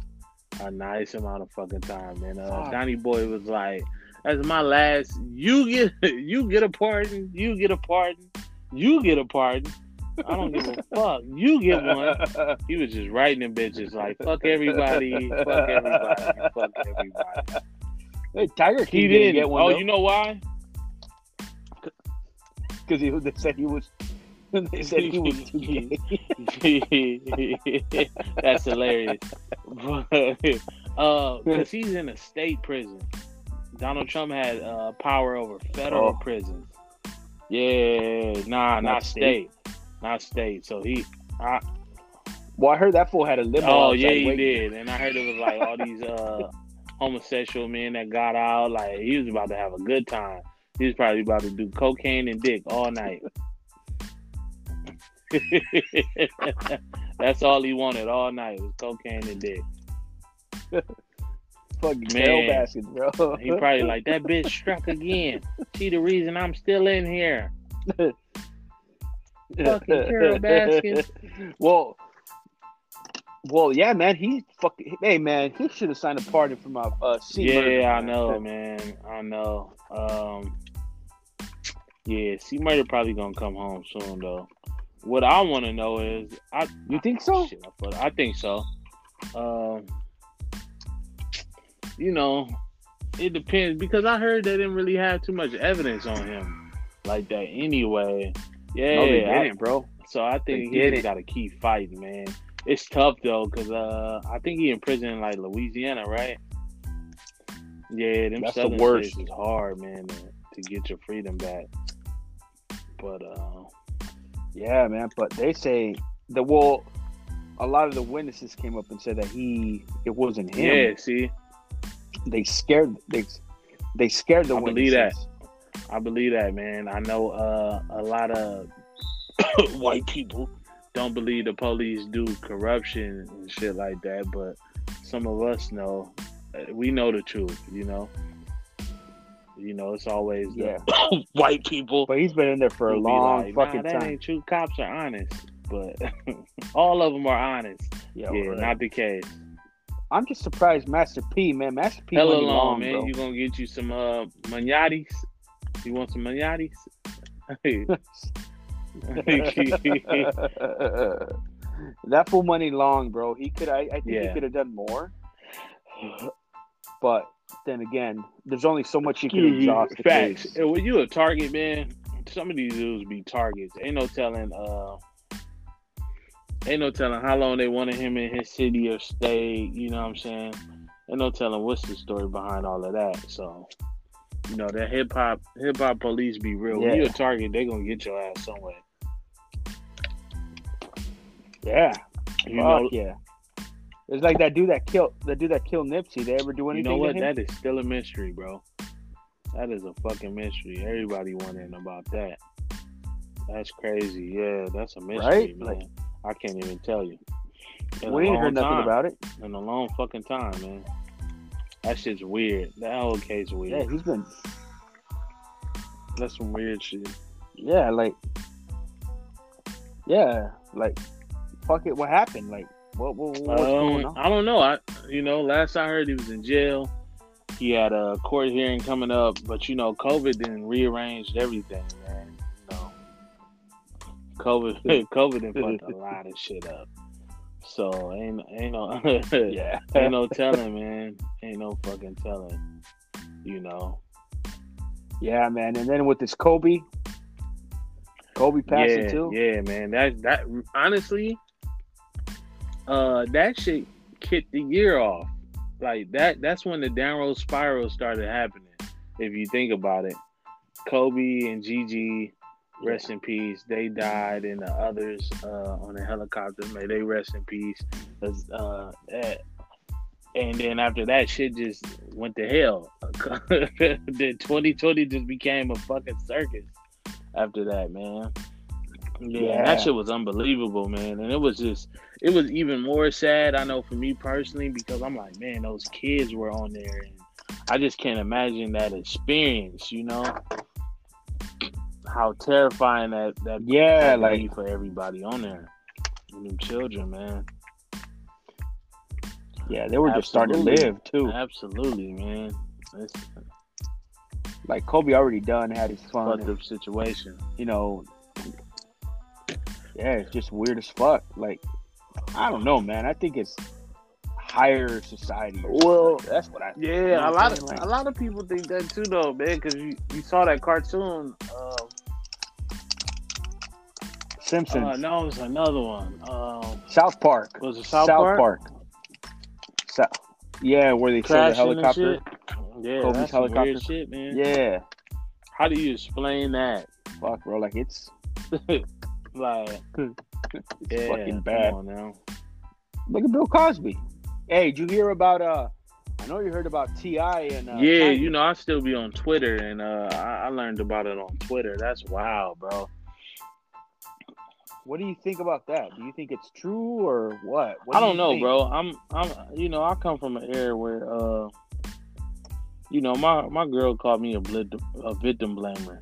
A nice amount of fucking time, man. Uh, Fuck. Donnie Boy was like, "That's my last. You get, you get a pardon. You get a pardon. You get a pardon. I don't give a fuck. You get one." He was just writing them bitches like, "Fuck everybody. Fuck everybody. Fuck everybody." hey, Tiger He didn't didn't. get one. oh, you know why? because he they said he was. They said he was too gay. That's hilarious. uh, because he's in a state prison. Donald Trump had uh, power over federal Oh. prisons. Yeah, nah, not, Not state. Not state. So he, I, Well, I heard that fool had a limo. oh yeah, he waiting. did, and I heard it was like all these uh homosexual men that got out. Like he was about to have a good time. He was probably about to do cocaine and dick all night. That's all he wanted all night was cocaine and dick. Fucking Man. tail baskets, bro. He probably like that bitch struck again. She the reason I'm still in here. fucking Carole Baskins. Well, well, yeah, man. He fucking. Hey, man. He should have signed a pardon from my uh C. yeah, Murder, I man. know, man. I know. Um, yeah, C-Murder probably gonna come home soon though. What I want to know is, I You think so? Shit, I I think so. Um, you know, it depends because I heard they didn't really have too much evidence on him like that anyway. Yeah, no, they didn't, bro. so I think he just got to keep fighting, man. It's tough though, cause uh, I think he in prison in like Louisiana, right? Yeah, them That's the southern worst. states is hard, man, to, to get your freedom back. But uh, Yeah, man. But they say the well, a lot of the witnesses came up and said that he it wasn't him. yeah, see, They scared they they scared the I believe that. I believe that, man. I know uh, a lot of white people don't believe the police do corruption and shit like that, but some of us know. Uh, We know the truth, you know. You know, it's always the Yeah. white people But he's been in there for a long like, fucking nah, that time. ain't true. Cops are honest, but all of them are honest. Yeah, yeah, right. not the case. I'm just surprised, Master P, man. Master P Hella went long, long, man. bro. You gonna get you some uh manatis? You want some manatis? that full money long, bro. He could. I, I think Yeah. he could have done more. But then again, there's only so much you can exhaust. Facts. case. When you a target, man, some of these dudes be targets. Ain't no telling. Uh, ain't no telling how long they wanted him in his city or state. You know what I'm saying? Ain't no telling what's the story behind all of that. So, you know, that hip hop hip hop police be real. When Yeah. you a target, they gonna get your ass somewhere. Yeah. You Fuck know, yeah. It's like that dude that killed that dude that killed Nipsey. They ever do anything? you know what? That is still a mystery, bro. That is a fucking mystery. Everybody wondering about that. That's crazy. Yeah, that's a mystery, Right? man. Like- I can't even tell you. In we ain't heard nothing time. about it. in a long fucking time, man. That shit's weird. That whole case weird. Yeah, he's been. That's some weird shit. Yeah, like. Yeah, like, fuck it. What happened? Like, what? what what's going Um, on? I don't know. I you know, last I heard he was in jail. He had a court hearing coming up, but you know, COVID then rearranged everything, man. You know, COVID, COVID done fucked a lot of shit up. So ain't ain't no Yeah. ain't no telling, man. Ain't no fucking telling. You know. Yeah, man. And then with this Kobe, Kobe passing yeah, too. Yeah, man. That that honestly, uh, that shit kicked the year off. Like that. That's when the downward spiral started happening. If you think about it, Kobe and Gigi, rest in peace. They died, and the others uh, on the helicopter, may they rest in peace. Uh, and then after that, shit just went to hell. then 2020 just became a fucking circus. After that, man. Yeah, Yeah. that shit was unbelievable, man. And it was just, it was even more sad. I know for me personally because I'm like, man, those kids were on there, and I just can't imagine that experience. You know, how terrifying that that Yeah, to like for everybody on there, and them children, man. yeah, they were just starting to live too. Absolutely, man. It's Like Kobe already done had his fun. fucked up situation. you know, yeah, it's just weird as fuck. Like, I don't know, man. I think it's higher society. Well, that's what I. Yeah, You know a lot of? Like- a lot of people think that too, though, man. Because you, you saw that cartoon. Uh, Simpsons, uh, no, it was another one. Um, South Park, was it South, Park? Sa- yeah, where they the Crashing and helicopter. shit? Yeah, Kobe's that's helicopter. weird shit, man. Yeah, How do you explain that? fuck, bro. Like it's Like, it's yeah, fucking bad. now. Look at Bill Cosby. Hey, did you hear about? uh I know you heard about T.I. and uh, yeah, Kanye. you know, I still be on Twitter, and uh, I, I learned about it on Twitter. That's wild, bro. What do you think about that? Do you think it's true or what? What I do don't know, think? bro. I'm, I'm, you know, I come from an era where, uh, you know, my my girl called me a, blit- a victim blamer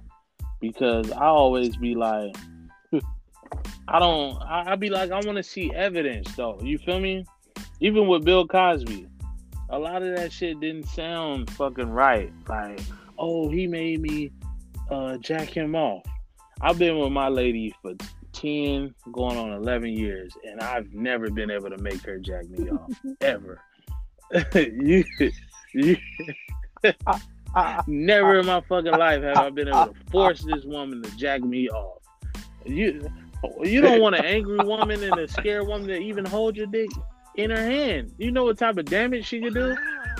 because I always be like, I don't, I, I be like, I want to see evidence, though. You feel me? Even with Bill Cosby, a lot of that shit didn't sound fucking right. Like, oh, he made me uh, jack him off. I've been with my lady for 10 going on 11 years and I've never been able to make her jack me off ever. you, you never in my fucking life have I been able to force this woman to jack me off. You you don't want an angry woman and a scared woman to even hold your dick in her hand. You know what type of damage she could do?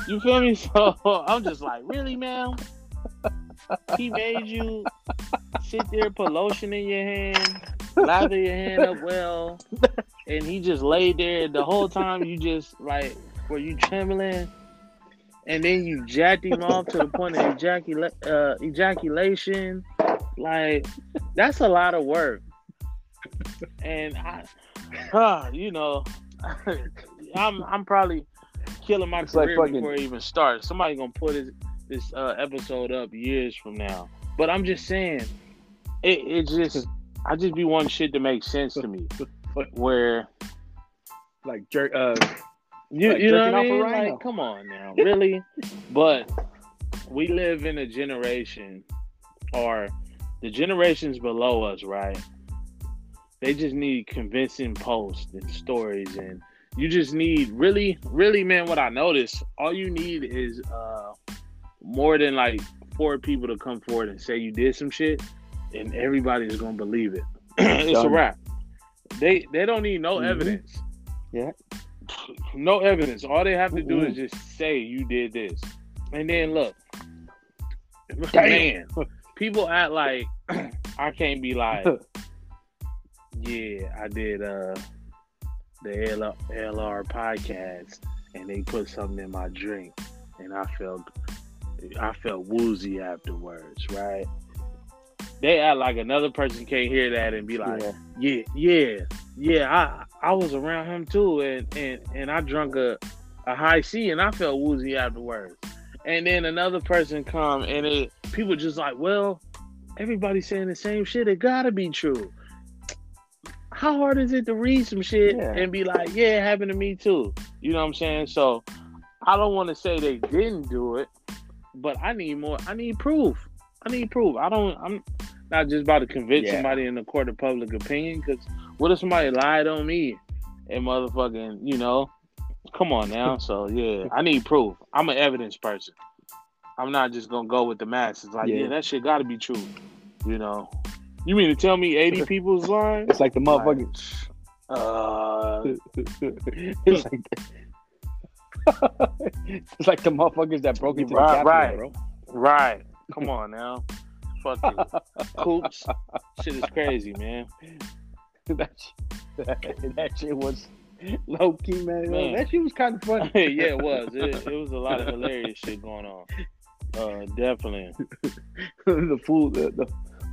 You feel me? So I'm just like, really, man? He made you sit there, put lotion in your hand, lather your hand up well, and he just laid there the whole time. You just like, were you trembling? And then you jacked him off to the point of ejacula- uh, ejaculation. Like, that's a lot of work. And I, uh, you know, I'm I'm probably killing my It's like career fucking- before it even starts. Somebody gonna put this this uh, episode up years from now. But I'm just saying, it it just I just be wanting shit to make sense to me. Where like jer- uh, you Like you know what I mean? Like, come on now, really? but we live in a generation, or the generations below us, right? They just need convincing posts and stories and you just need really really man what i noticed all you need is uh more than like four people to come forward and say you did some shit and everybody's gonna believe it. It's a wrap. They they don't need no Mhm. evidence. Yeah. no evidence. All they have to do is just say you did this. And then look. Damn. man people act like i can't be like yeah, I did uh the LR, LR podcast and they put something in my drink and I felt I felt woozy afterwards, right? They act like another person can't hear that and be like, yeah. yeah, yeah, yeah, I I was around him too and and, and I drunk a, a Hi-C and I felt woozy afterwards. And then another person come and it people just like, well, everybody's saying the same shit. It gotta be true. How hard is it to read some shit Yeah. and be like, yeah, it happened to me too? You know what I'm saying? So I don't want to say they didn't do it, but I need more. I need proof. I need proof. I don't. I'm not just about to convince Yeah. somebody in the court of public opinion. Because what if somebody lied on me and motherfucking, you know? Come on now. So yeah, I need proof. I'm an evidence person. I'm not just gonna go with the masses. Like, yeah, Yeah. that shit got to be true. You know? You mean to tell me 80 people's lying? It's like the motherfucking. Uh, it's like. it's like the motherfuckers that broke into Right, the Capitol, right. bro. right. Come on now. Fucking coops. Shit is crazy, man. that, shit, that shit was low key, man. Man. That shit was kind of funny. yeah, it was. It, it was a lot of hilarious shit going on. Uh, definitely the fool, the, the,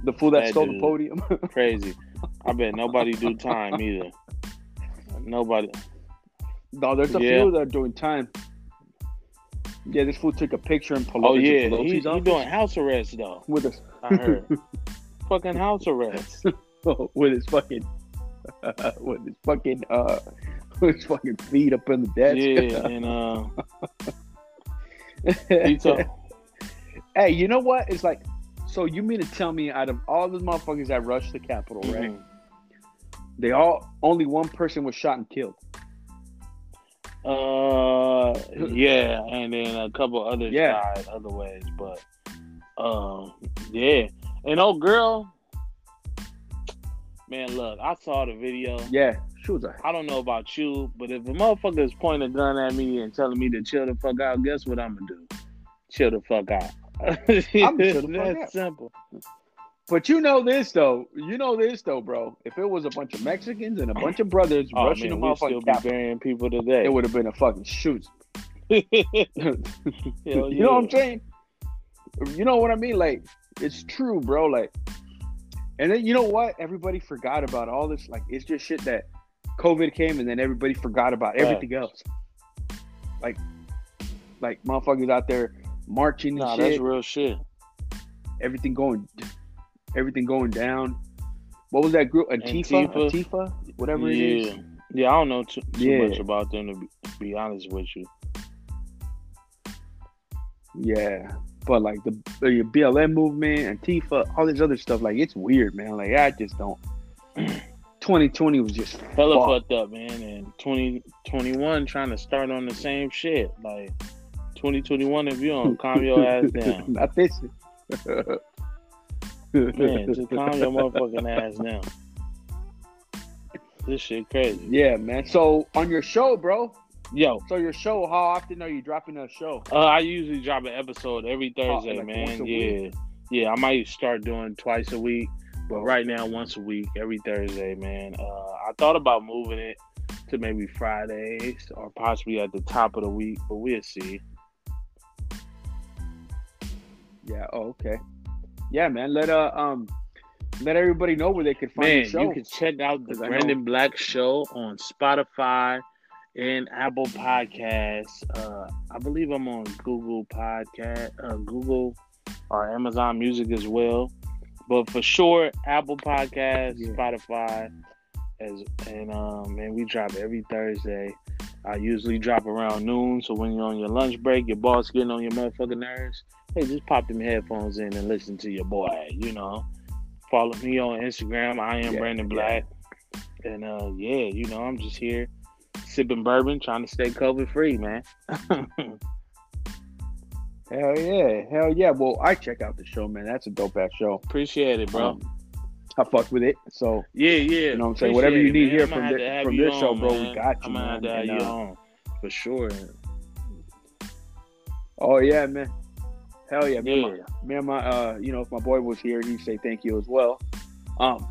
the fool that That stole the podium. crazy. I bet nobody do time either. Nobody. no, there's a Yeah. few that are doing time. Yeah, this fool took a picture in Pelosi, Oh yeah, Pelosi's he, he doing house arrest though. with his I heard. Fucking house arrest. with his fucking with his fucking uh with his fucking feet up in the desk. Yeah, and uh, he told. hey, you know what? It's like, so you mean to tell me out of all the motherfuckers that rushed the Capitol, right? Mhm. They all only one person was shot and killed. Uh, yeah, and then a couple others Yeah. died other ways, but um, yeah, and old girl, man, look, I saw the video. Yeah, she was a I don't know about you, but if a motherfucker is pointing a gun at me and telling me to chill the fuck out, guess what I'm gonna do? Chill the fuck out. I'm chill the fuck That's out. simple. But you know this though. You know this though, bro. If it was a bunch of Mexicans and a bunch of brothers Oh rushing man, the still be burying people today. it would have been a fucking shoot. You know what I'm saying? You know what I mean? Like, it's true, bro. Like, and then you know what? Everybody forgot about all this. Like, it's just shit that COVID came, and then everybody forgot about everything else. Like, like motherfuckers out there marching and Nah, shit. that's real shit. everything going, everything going down. What was that group? Antifa, Antifa. Antifa, whatever it yeah. is. Yeah, I don't know too, too Yeah. much about them to be, be honest with you. Yeah, but like the, the BLM movement, Antifa, all this other stuff, like it's weird, man. Like I just don't. 2020 was just Hella fucked. fucked up, man. And 2021 trying to start on the same shit. Like 2021, if you don't calm your ass down, Not this. man, just calm your motherfucking ass down. This shit crazy. Yeah, man. So on your show, bro. Yo, So your show, how often are you dropping a show? uh, I usually drop an episode every Thursday, like man. Yeah, week? yeah. I might start doing twice a week, but right now once a week, every Thursday, man. Uh, I thought about moving it to maybe Fridays or possibly at the top of the week, but we'll see. Yeah. Oh, okay. Yeah, man. Let uh um let everybody know where they can find Man, your show. you can check out the Brandon Black Show on Spotify and Apple Podcasts. Uh, I believe I'm on Google Podcast, uh, Google or Amazon Music as well. But for sure, Apple Podcasts, Yeah. Spotify, as and um, man, we drop every Thursday. I usually drop around noon, so when you're on your lunch break, your boss getting on your motherfucking nerves, hey, just pop them headphones in and listen to your boy. You know, follow me on Instagram. I am Yeah, Brandon yeah. Black. And uh, yeah, you know, I'm just here sipping bourbon, trying to stay COVID free, man. Hell yeah, hell yeah. Well, I check out the show, man. That's a dope ass show. Appreciate it, bro. Um, I fuck with it. So yeah, yeah. You know what I'm saying? Whatever you need here from I'ma thi- have to from this show, on, bro, we got you, I'm gonna have to have And, you uh, on for sure. Oh yeah, man. Hell yeah, me, Yeah. and my, me and my uh, you know, if my boy was here, he'd say thank you as well. Um,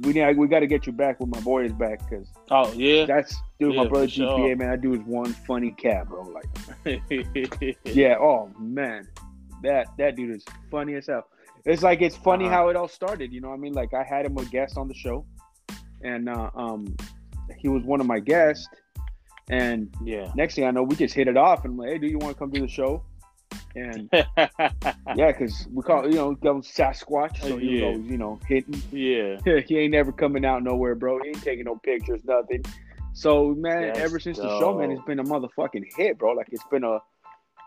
we need, we got to get you back when my boy is back because Oh yeah. that's dude, my brother sure. GPA, man. That dude is one funny cat, bro. Like, yeah, oh man, that that dude is funny as hell. It's like it's funny Uh-huh. how it all started. You know what I mean? Like I had him a guest on the show, and uh, um, he was one of my guests. And yeah. next thing I know, we just hit it off, and I'm like, "Hey, do you want to come do the show?" And yeah, because we call you know him Sasquatch, so he was always you know hitting. yeah. he ain't never coming out nowhere, bro. He ain't taking no pictures, nothing. So man, That's ever since the show, man, it's been a motherfucking hit, bro. Like it's been a,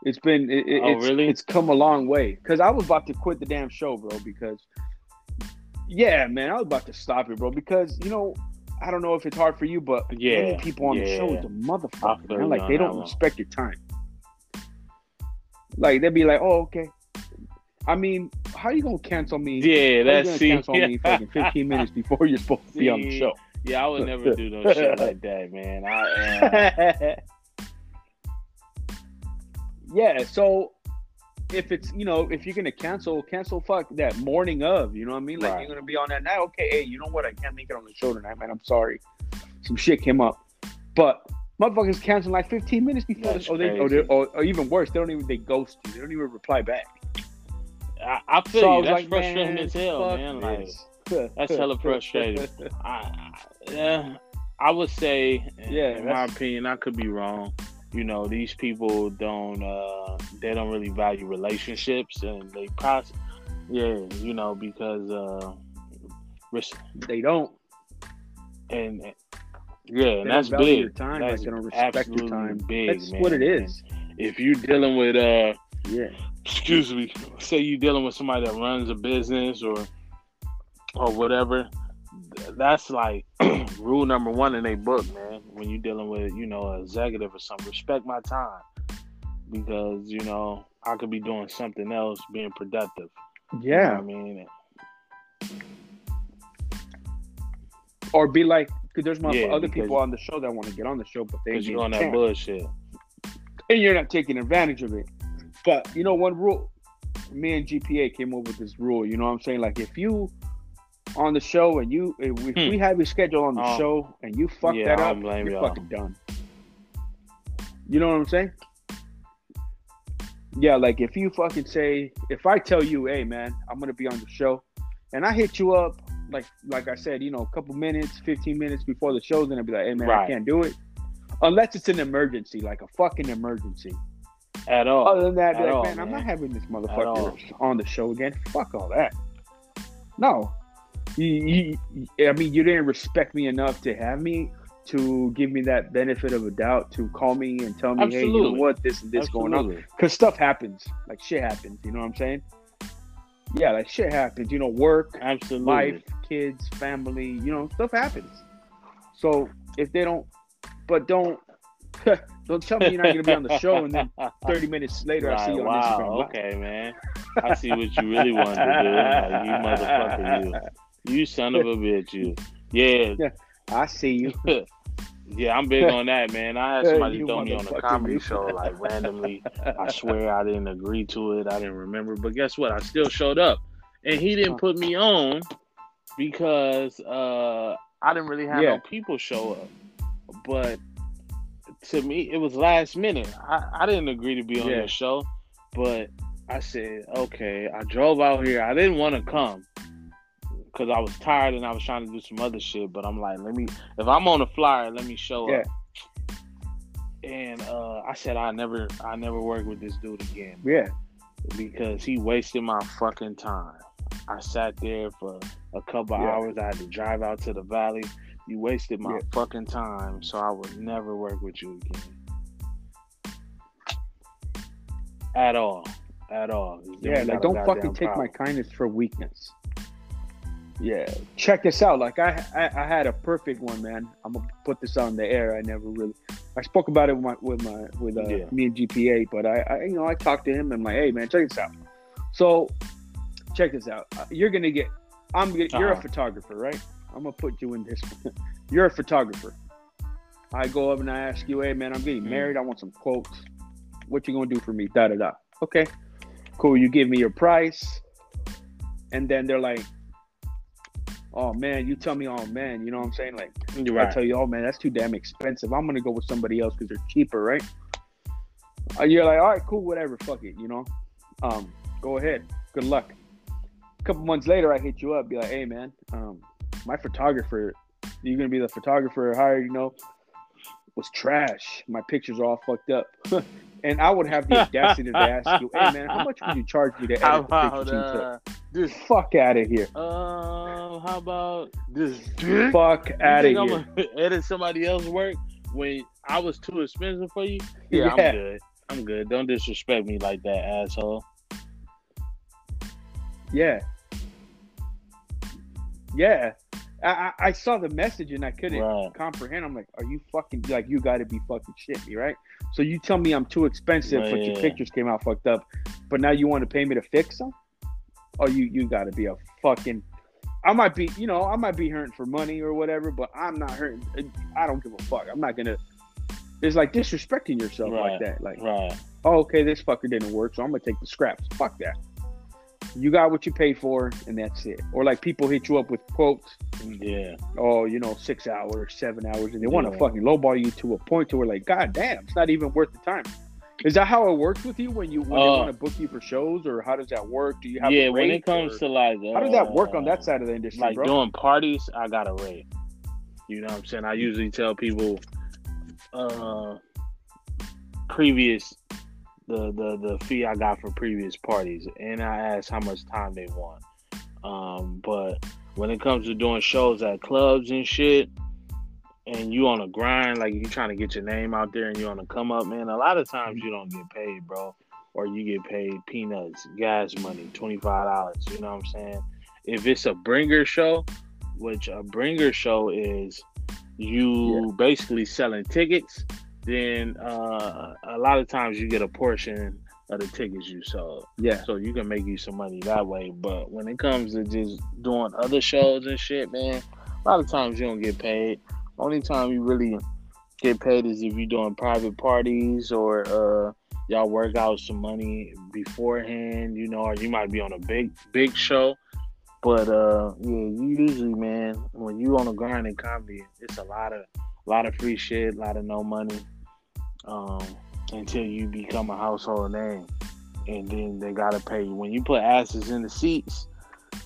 it's been it, it- Oh, it's really? it's come a long way. Cause I was about to quit the damn show, bro. Because yeah, man, I was about to stop it, bro. Because you know. I don't know if it's hard for you, but Yeah, many people on the show is a motherfucker. feel Man. you Like they don't respect your time. Like they'd be like, "Oh, okay." I mean, how are you gonna cancel me? Yeah, that's see. cancel me fucking 15 minutes before you're supposed to be on the show? Yeah, I would never do no shit like that, man. I uh, yeah, so if it's you know if you're gonna cancel, cancel fuck that morning of. You know what I mean? Like Right. you're gonna be on that night. Okay, hey, you know what? I can't make it on the show tonight, man. I'm sorry. Some shit came up, but motherfuckers cancel like 15 minutes before. That's The, or, they, or, or, or even worse, they don't even they ghost you. They don't even reply back. I, I feel So I you. was That's like, frustrating man, as hell, fuck man. Like that's hella frustrating. I, I, yeah, I would say, Yeah, in my opinion, I could be wrong. You know, these people don't, uh, they don't really value relationships, and they pos, yeah, you know, because, uh, res- they don't. and yeah, and that's big. your time. That's like they don't respect your time. Big, That's man. what it is. If you're dealing with, uh, Yeah. excuse me, say you're dealing with somebody that runs a business or or whatever, that's like rule number one in a book, man. When you're dealing with, you know, an executive or something, respect my time because you know I could be doing something else, being productive. You know Yeah. I mean, Or be like, because there's my Yeah, other people on the show that want to get on the show, but they because you're on that chance. bullshit. and you're not taking advantage of it. But you know, one rule, me and GPA came up with this rule. You know what I'm saying? Like if you on the show and you if we, Hmm. we have your schedule on the Oh. show and you fuck Yeah, that up, you're y'all. fucking done. You know what I'm saying? Yeah, like if you fucking say, if I tell you, hey man, I'm gonna be on the show, and I hit you up, like like I said, you know, a couple minutes, 15 minutes before the show's gonna be like, hey man, I can't do it, unless it's an emergency, like a fucking emergency. At all. Other than that, be like, all, man, I'm not having this motherfucker on the show again. Fuck all that. No, you, you, I mean, you didn't respect me enough to have me to give me that benefit of a doubt to call me and tell me, hey, you know what, this and this going on, because stuff happens, like shit happens. You know what I'm saying? Yeah, like shit happens. You know, work, Absolutely. life, kids, family. You know, stuff happens. So if they don't, but don't. Don't tell me you're not gonna be on the show, and then 30 minutes later I see you on wow, Instagram. Live. okay, man. I see what you really want to do. Like, you motherfucker, you. You son of a bitch, you. Yeah, I see you. yeah, I'm big on that, man. I had somebody throw me on a comedy bitch. show, like randomly. I swear I didn't agree to it. I didn't remember. But guess what? I still showed up. And he didn't put me on because uh, I didn't really have Yeah. no people show up. But to me, it was last minute. I, I didn't agree to be on Yeah. your show, but I said, okay. I drove out here. I didn't want to come because I was tired and I was trying to do some other shit. But I'm like, let me, if I'm on the flyer, let me show Yeah. up. And uh, I said, I never, I never work with this dude again Yeah, because he wasted my fucking time. I sat there for a couple Yeah. hours. I had to drive out to the valley. You wasted my Yeah. fucking time, so I would never work with you again. At all. At all. yeah. Like don't fucking take my kindness for weakness. Yeah, check this out. Like I, I, I had a perfect one, man. I'm gonna put this on the air. I never really, I spoke about it with my, with my, with uh, Yeah. me and GPA, but I, I, you know, I talked to him and I'm like, hey, man, check this out. So, check this out. Uh, You're gonna get, I'm gonna, you're a Uh-huh. photographer, right? I'm gonna put you in this. you're a photographer. I go up and I ask you, hey, man, I'm getting Mhm. married. I want some quotes. What you gonna do for me? Da da da. Okay, cool. You give me your price, and then they're like oh man, you tell me, oh man, you know what I'm saying? Like, You're I tell you, oh man, that's too damn expensive. I'm gonna go with somebody else because they're cheaper, right? Uh, you're like, all right, cool, whatever, fuck it, you know. Um, go ahead, good luck. A couple months later, I hit you up, be like, hey man, um, my photographer, you're gonna be the photographer I hired, you know, was trash. My pictures are all fucked up. and I would have the audacity to ask you, hey man, how much would you charge me to edit How the about pictures you took? uh, this? Fuck out of here. Uh, how about this? dick? Fuck out of I'm here. gonna edit somebody else's work when I was too expensive for you? Yeah, Yeah. I'm good. I'm good. Don't disrespect me like that, asshole. Yeah. Yeah. I, I, saw the message and I couldn't Right. comprehend. I'm like, are you fucking like you got to be fucking shit me, right? So you tell me I'm too expensive, but your Yeah. pictures came out fucked up, but now you want to pay me to fix them? Oh, you you got to be a fucking. I might be, you know, I might be hurting for money or whatever, but I'm not hurting. I don't give a fuck. I'm not gonna. It's like disrespecting yourself like that. Like, Right. oh, okay, this fucker didn't work, so I'm gonna take the scraps. Fuck that. You got what you paid for, and that's it. Or like people hit you up with quotes, Yeah. oh, you know, six hours, seven hours, and they want to fucking lowball you to a point to where like, god damn, it's not even worth the time. Is that how it works with you when you when they Uh, want to book you for shows, or how does that work? Do you have Yeah. When it comes or- to like, how does that work on uh, that side of the industry, like bro? doing parties, I got a rate. You know what I'm saying? I usually tell people uh previous the the the fee I got for previous parties and I ask how much time they want. Um but when it comes to doing shows at clubs and shit and you on a grind like you trying to get your name out there and you on a come up man a lot of times you don't get paid bro. Or you get paid peanuts gas money $25 you know what i'm saying? If it's a bringer show, which a bringer show is you basically selling tickets, then uh, a lot of times you get a portion of the tickets you sold. yeah, So you can make you some money that way. But when it comes to just doing other shows and shit, man, a lot of times you don't get paid. Only time you really get paid is if you're doing private parties or uh, y'all work out some money beforehand, you know, or you might be on a big big show. But uh, yeah, you usually, man, when you on a grind in comedy, it's a lot of a lot of free shit, a lot of no money. Um, until you become a household name and then they gotta pay you. When you put asses in the seats,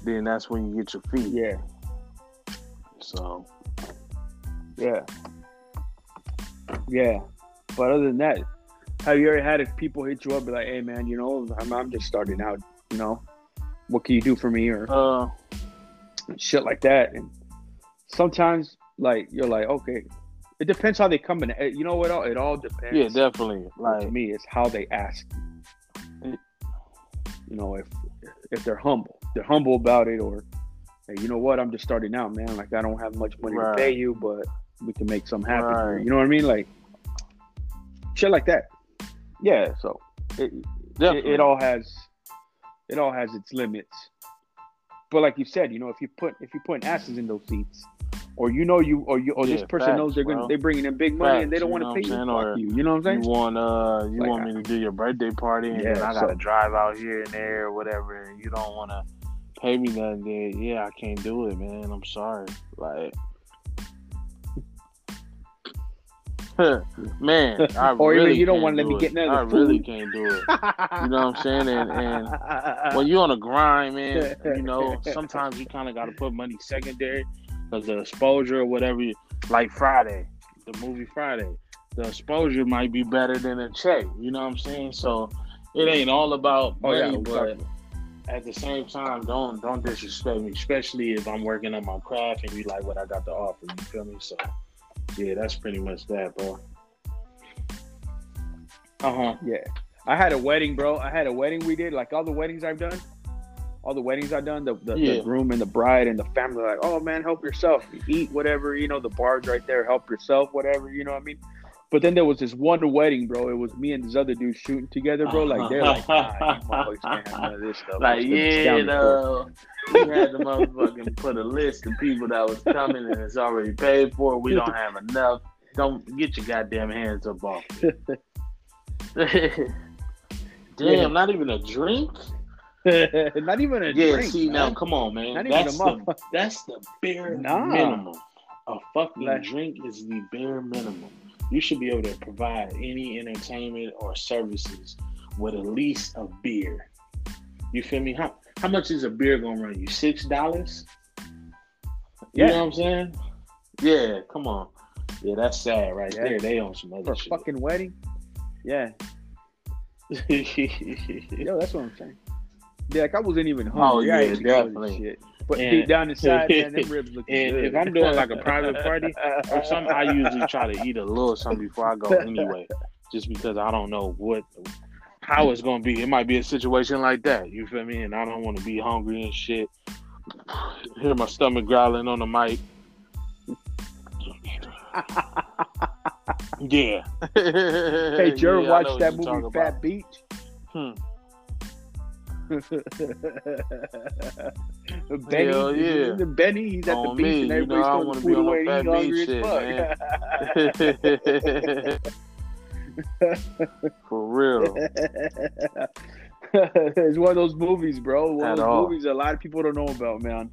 then that's when you get your fee. yeah, So yeah, yeah. But other than that, have you ever had if people hit you up be like, "Hey, man, you know, I'm, I'm just starting out. You know, what can you do for me?" Or uh shit like that. And sometimes, like you're like, okay, it depends how they come in. You know what? All it all depends. yeah, definitely. Like to me, it's how they ask. You know, if if they're humble, they're humble about it, or hey, you know what? I'm just starting out, man. Like I don't have much money Right. to pay you, but we can make something happen. Right. You know what I mean? Like shit like that. Yeah. So it, it, it all has it all has its limits. But like you said, you know, if you put if you put asses in those seats, or you know you or you or this person facts, knows they're gonna they're bringing in big money and they don't want to pay you, fuck? You. You know what I'm saying? you want uh you Like, want me to do your birthday party and Yeah, I gotta so- drive out here and there or whatever and you don't wanna pay me nothing yeah, I can't do it, man. I'm sorry. Like Man, I Or even really you don't wanna let me get none the I really can't do it. You know what I'm saying? And, and when you're on a grind, man, you know, sometimes you kind of got to put money secondary because the exposure or whatever. You, like Friday, the movie Friday, the exposure might be better than a check. You know what I'm saying? So it ain't all about Oh, yeah, money, but at the same time, don't don't disrespect me, especially if I'm working on my craft and you like what I got to offer. You feel me? So yeah, that's pretty much that, bro. Uh huh. yeah. I had a wedding, bro. I had a wedding we did, like all the weddings I've done. All the weddings I've done, the, the, Yeah. the groom and the bride and the family like, oh man, help yourself, eat whatever, you know, the bar's right there, help yourself, whatever, you know what I mean. But then there was this one wedding, bro. It was me and this other dude shooting together, bro. Like they're like, nah, you motherfuckers can't have none of this stuff. Like, It's gonna be yeah, for." no. We had the motherfucking put a list of people that was coming and it's already paid for. We don't have enough. Don't get your goddamn hands up off. Damn, Yeah. not even a drink. Not even a drink. Yeah, drink. see now, come on, man. Not That's the that's the bare Nah. minimum. A fucking Like- drink is the bare minimum. You should be able to provide any entertainment or services with at least a beer. You feel me? How how much is a beer gonna run you? Six dollars? You Yeah. know what I'm saying? Yeah, come on. Yeah, that's sad right Yeah. there. They on some for other a shit. fucking wedding. Yeah, yo, that's what I'm saying. Yeah, like I wasn't even hungry. Oh, yeah, ate because of this definitely. Shit. But And- deep down inside, man, them ribs look And good. if I'm doing like a private party or something, I usually try to eat a little something before I go anyway, just because I don't know what how it's gonna be. It might be a situation like that. You feel me? And I don't want to be hungry and shit. Hear my stomach growling on the mic. yeah. Hey, did you ever Yeah, watch that movie Fat about. Beach? Hmm. Benny, Hell yeah. the Benny, he's at the beach me, and you everybody's know, I throwing wanna the be food on away he's hungry as shit, fuck. For real. it's one of those movies, bro. One At of those all. movies a lot of people don't know about, man.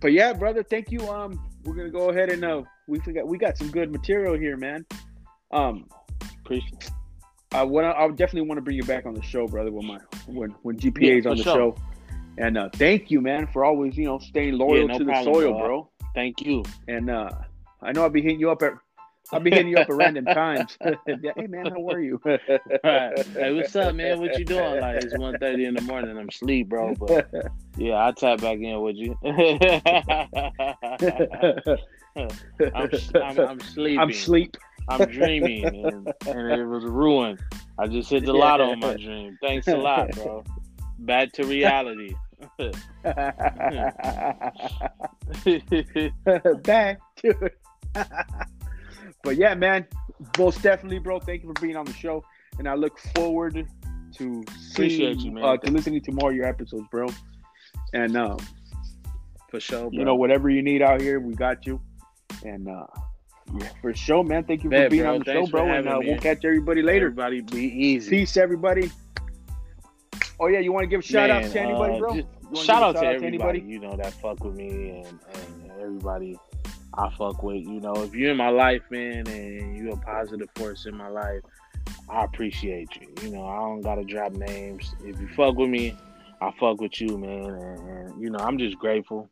But yeah, brother, thank you. Um, we're gonna go ahead and uh, we forgot we got some good material here, man. Um, Appreciate I want I would definitely want to bring you back on the show, brother. When my when when GPA is Yeah, on the sure. show, and uh, thank you, man, for always you know staying loyal no to the soil, bro. bro. Thank you. And uh, I know I'll be hitting you up at I'll be hitting you up at random times. yeah, hey man, how are you? Right. Hey, what's up, man? What you doing? Like it's 1.30 in the morning. I'm asleep, bro. But yeah, I'll tap back in with you. I'm, I'm, I'm sleeping. I'm sleep. I'm dreaming, and, and it was ruined. I just hit the lotto on my dream. Thanks a lot, bro. Back to reality. Back to it. but yeah, man, most definitely, bro. Thank you for being on the show, and I look forward to Appreciate seeing, you, man. Uh, to listening to more of your episodes, bro. And um, For sure, bro. you know, whatever you need out here, we got you. And uh, yeah, for sure, man. Thank you for being bro. on the Thanks show, bro. And uh, we'll catch everybody later. Everybody be easy. Peace, everybody. Oh yeah, you want to give shout outs Man, to anybody, uh, bro? just You wanna shout give a out to shout everybody, you know, that fuck with me and, and everybody I fuck with. You know, if you're in my life, man, and you're a positive force in my life, I appreciate you. You know, I don't gotta drop names. If you fuck with me, I fuck with you, man. And, and you know, I'm just grateful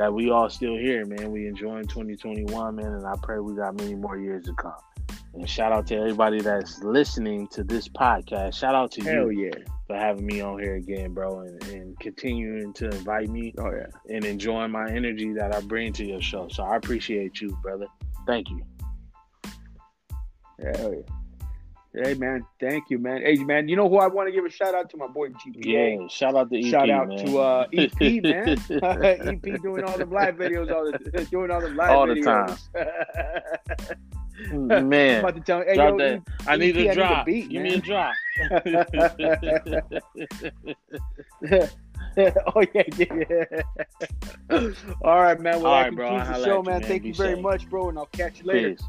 that we all still here, man. We enjoying 2021, man, and I pray we got many more years to come. And shout out to everybody that's listening to this podcast. Shout out to you yeah. for having me on here again, bro, and, and continuing to invite me Oh yeah. and enjoying my energy that I bring to your show. So I appreciate you, brother. Thank you. Hell yeah. Hey man, thank you, man. Hey man, you know who I want to give a shout out to my boy GPA. Yeah, shout out to EP, Shout out man. to uh, EP, man. EP doing all the live videos, all the doing all the live All the videos. I'm man. about to tell hey, Drop yo, that. I need EP, I need a a drop. beat, Give man. me a drop. oh yeah, yeah. All right, man. Well, All right, bro. The show, at you, man. man. Thank Be you very safe. much, bro, and I'll catch you later. Peace.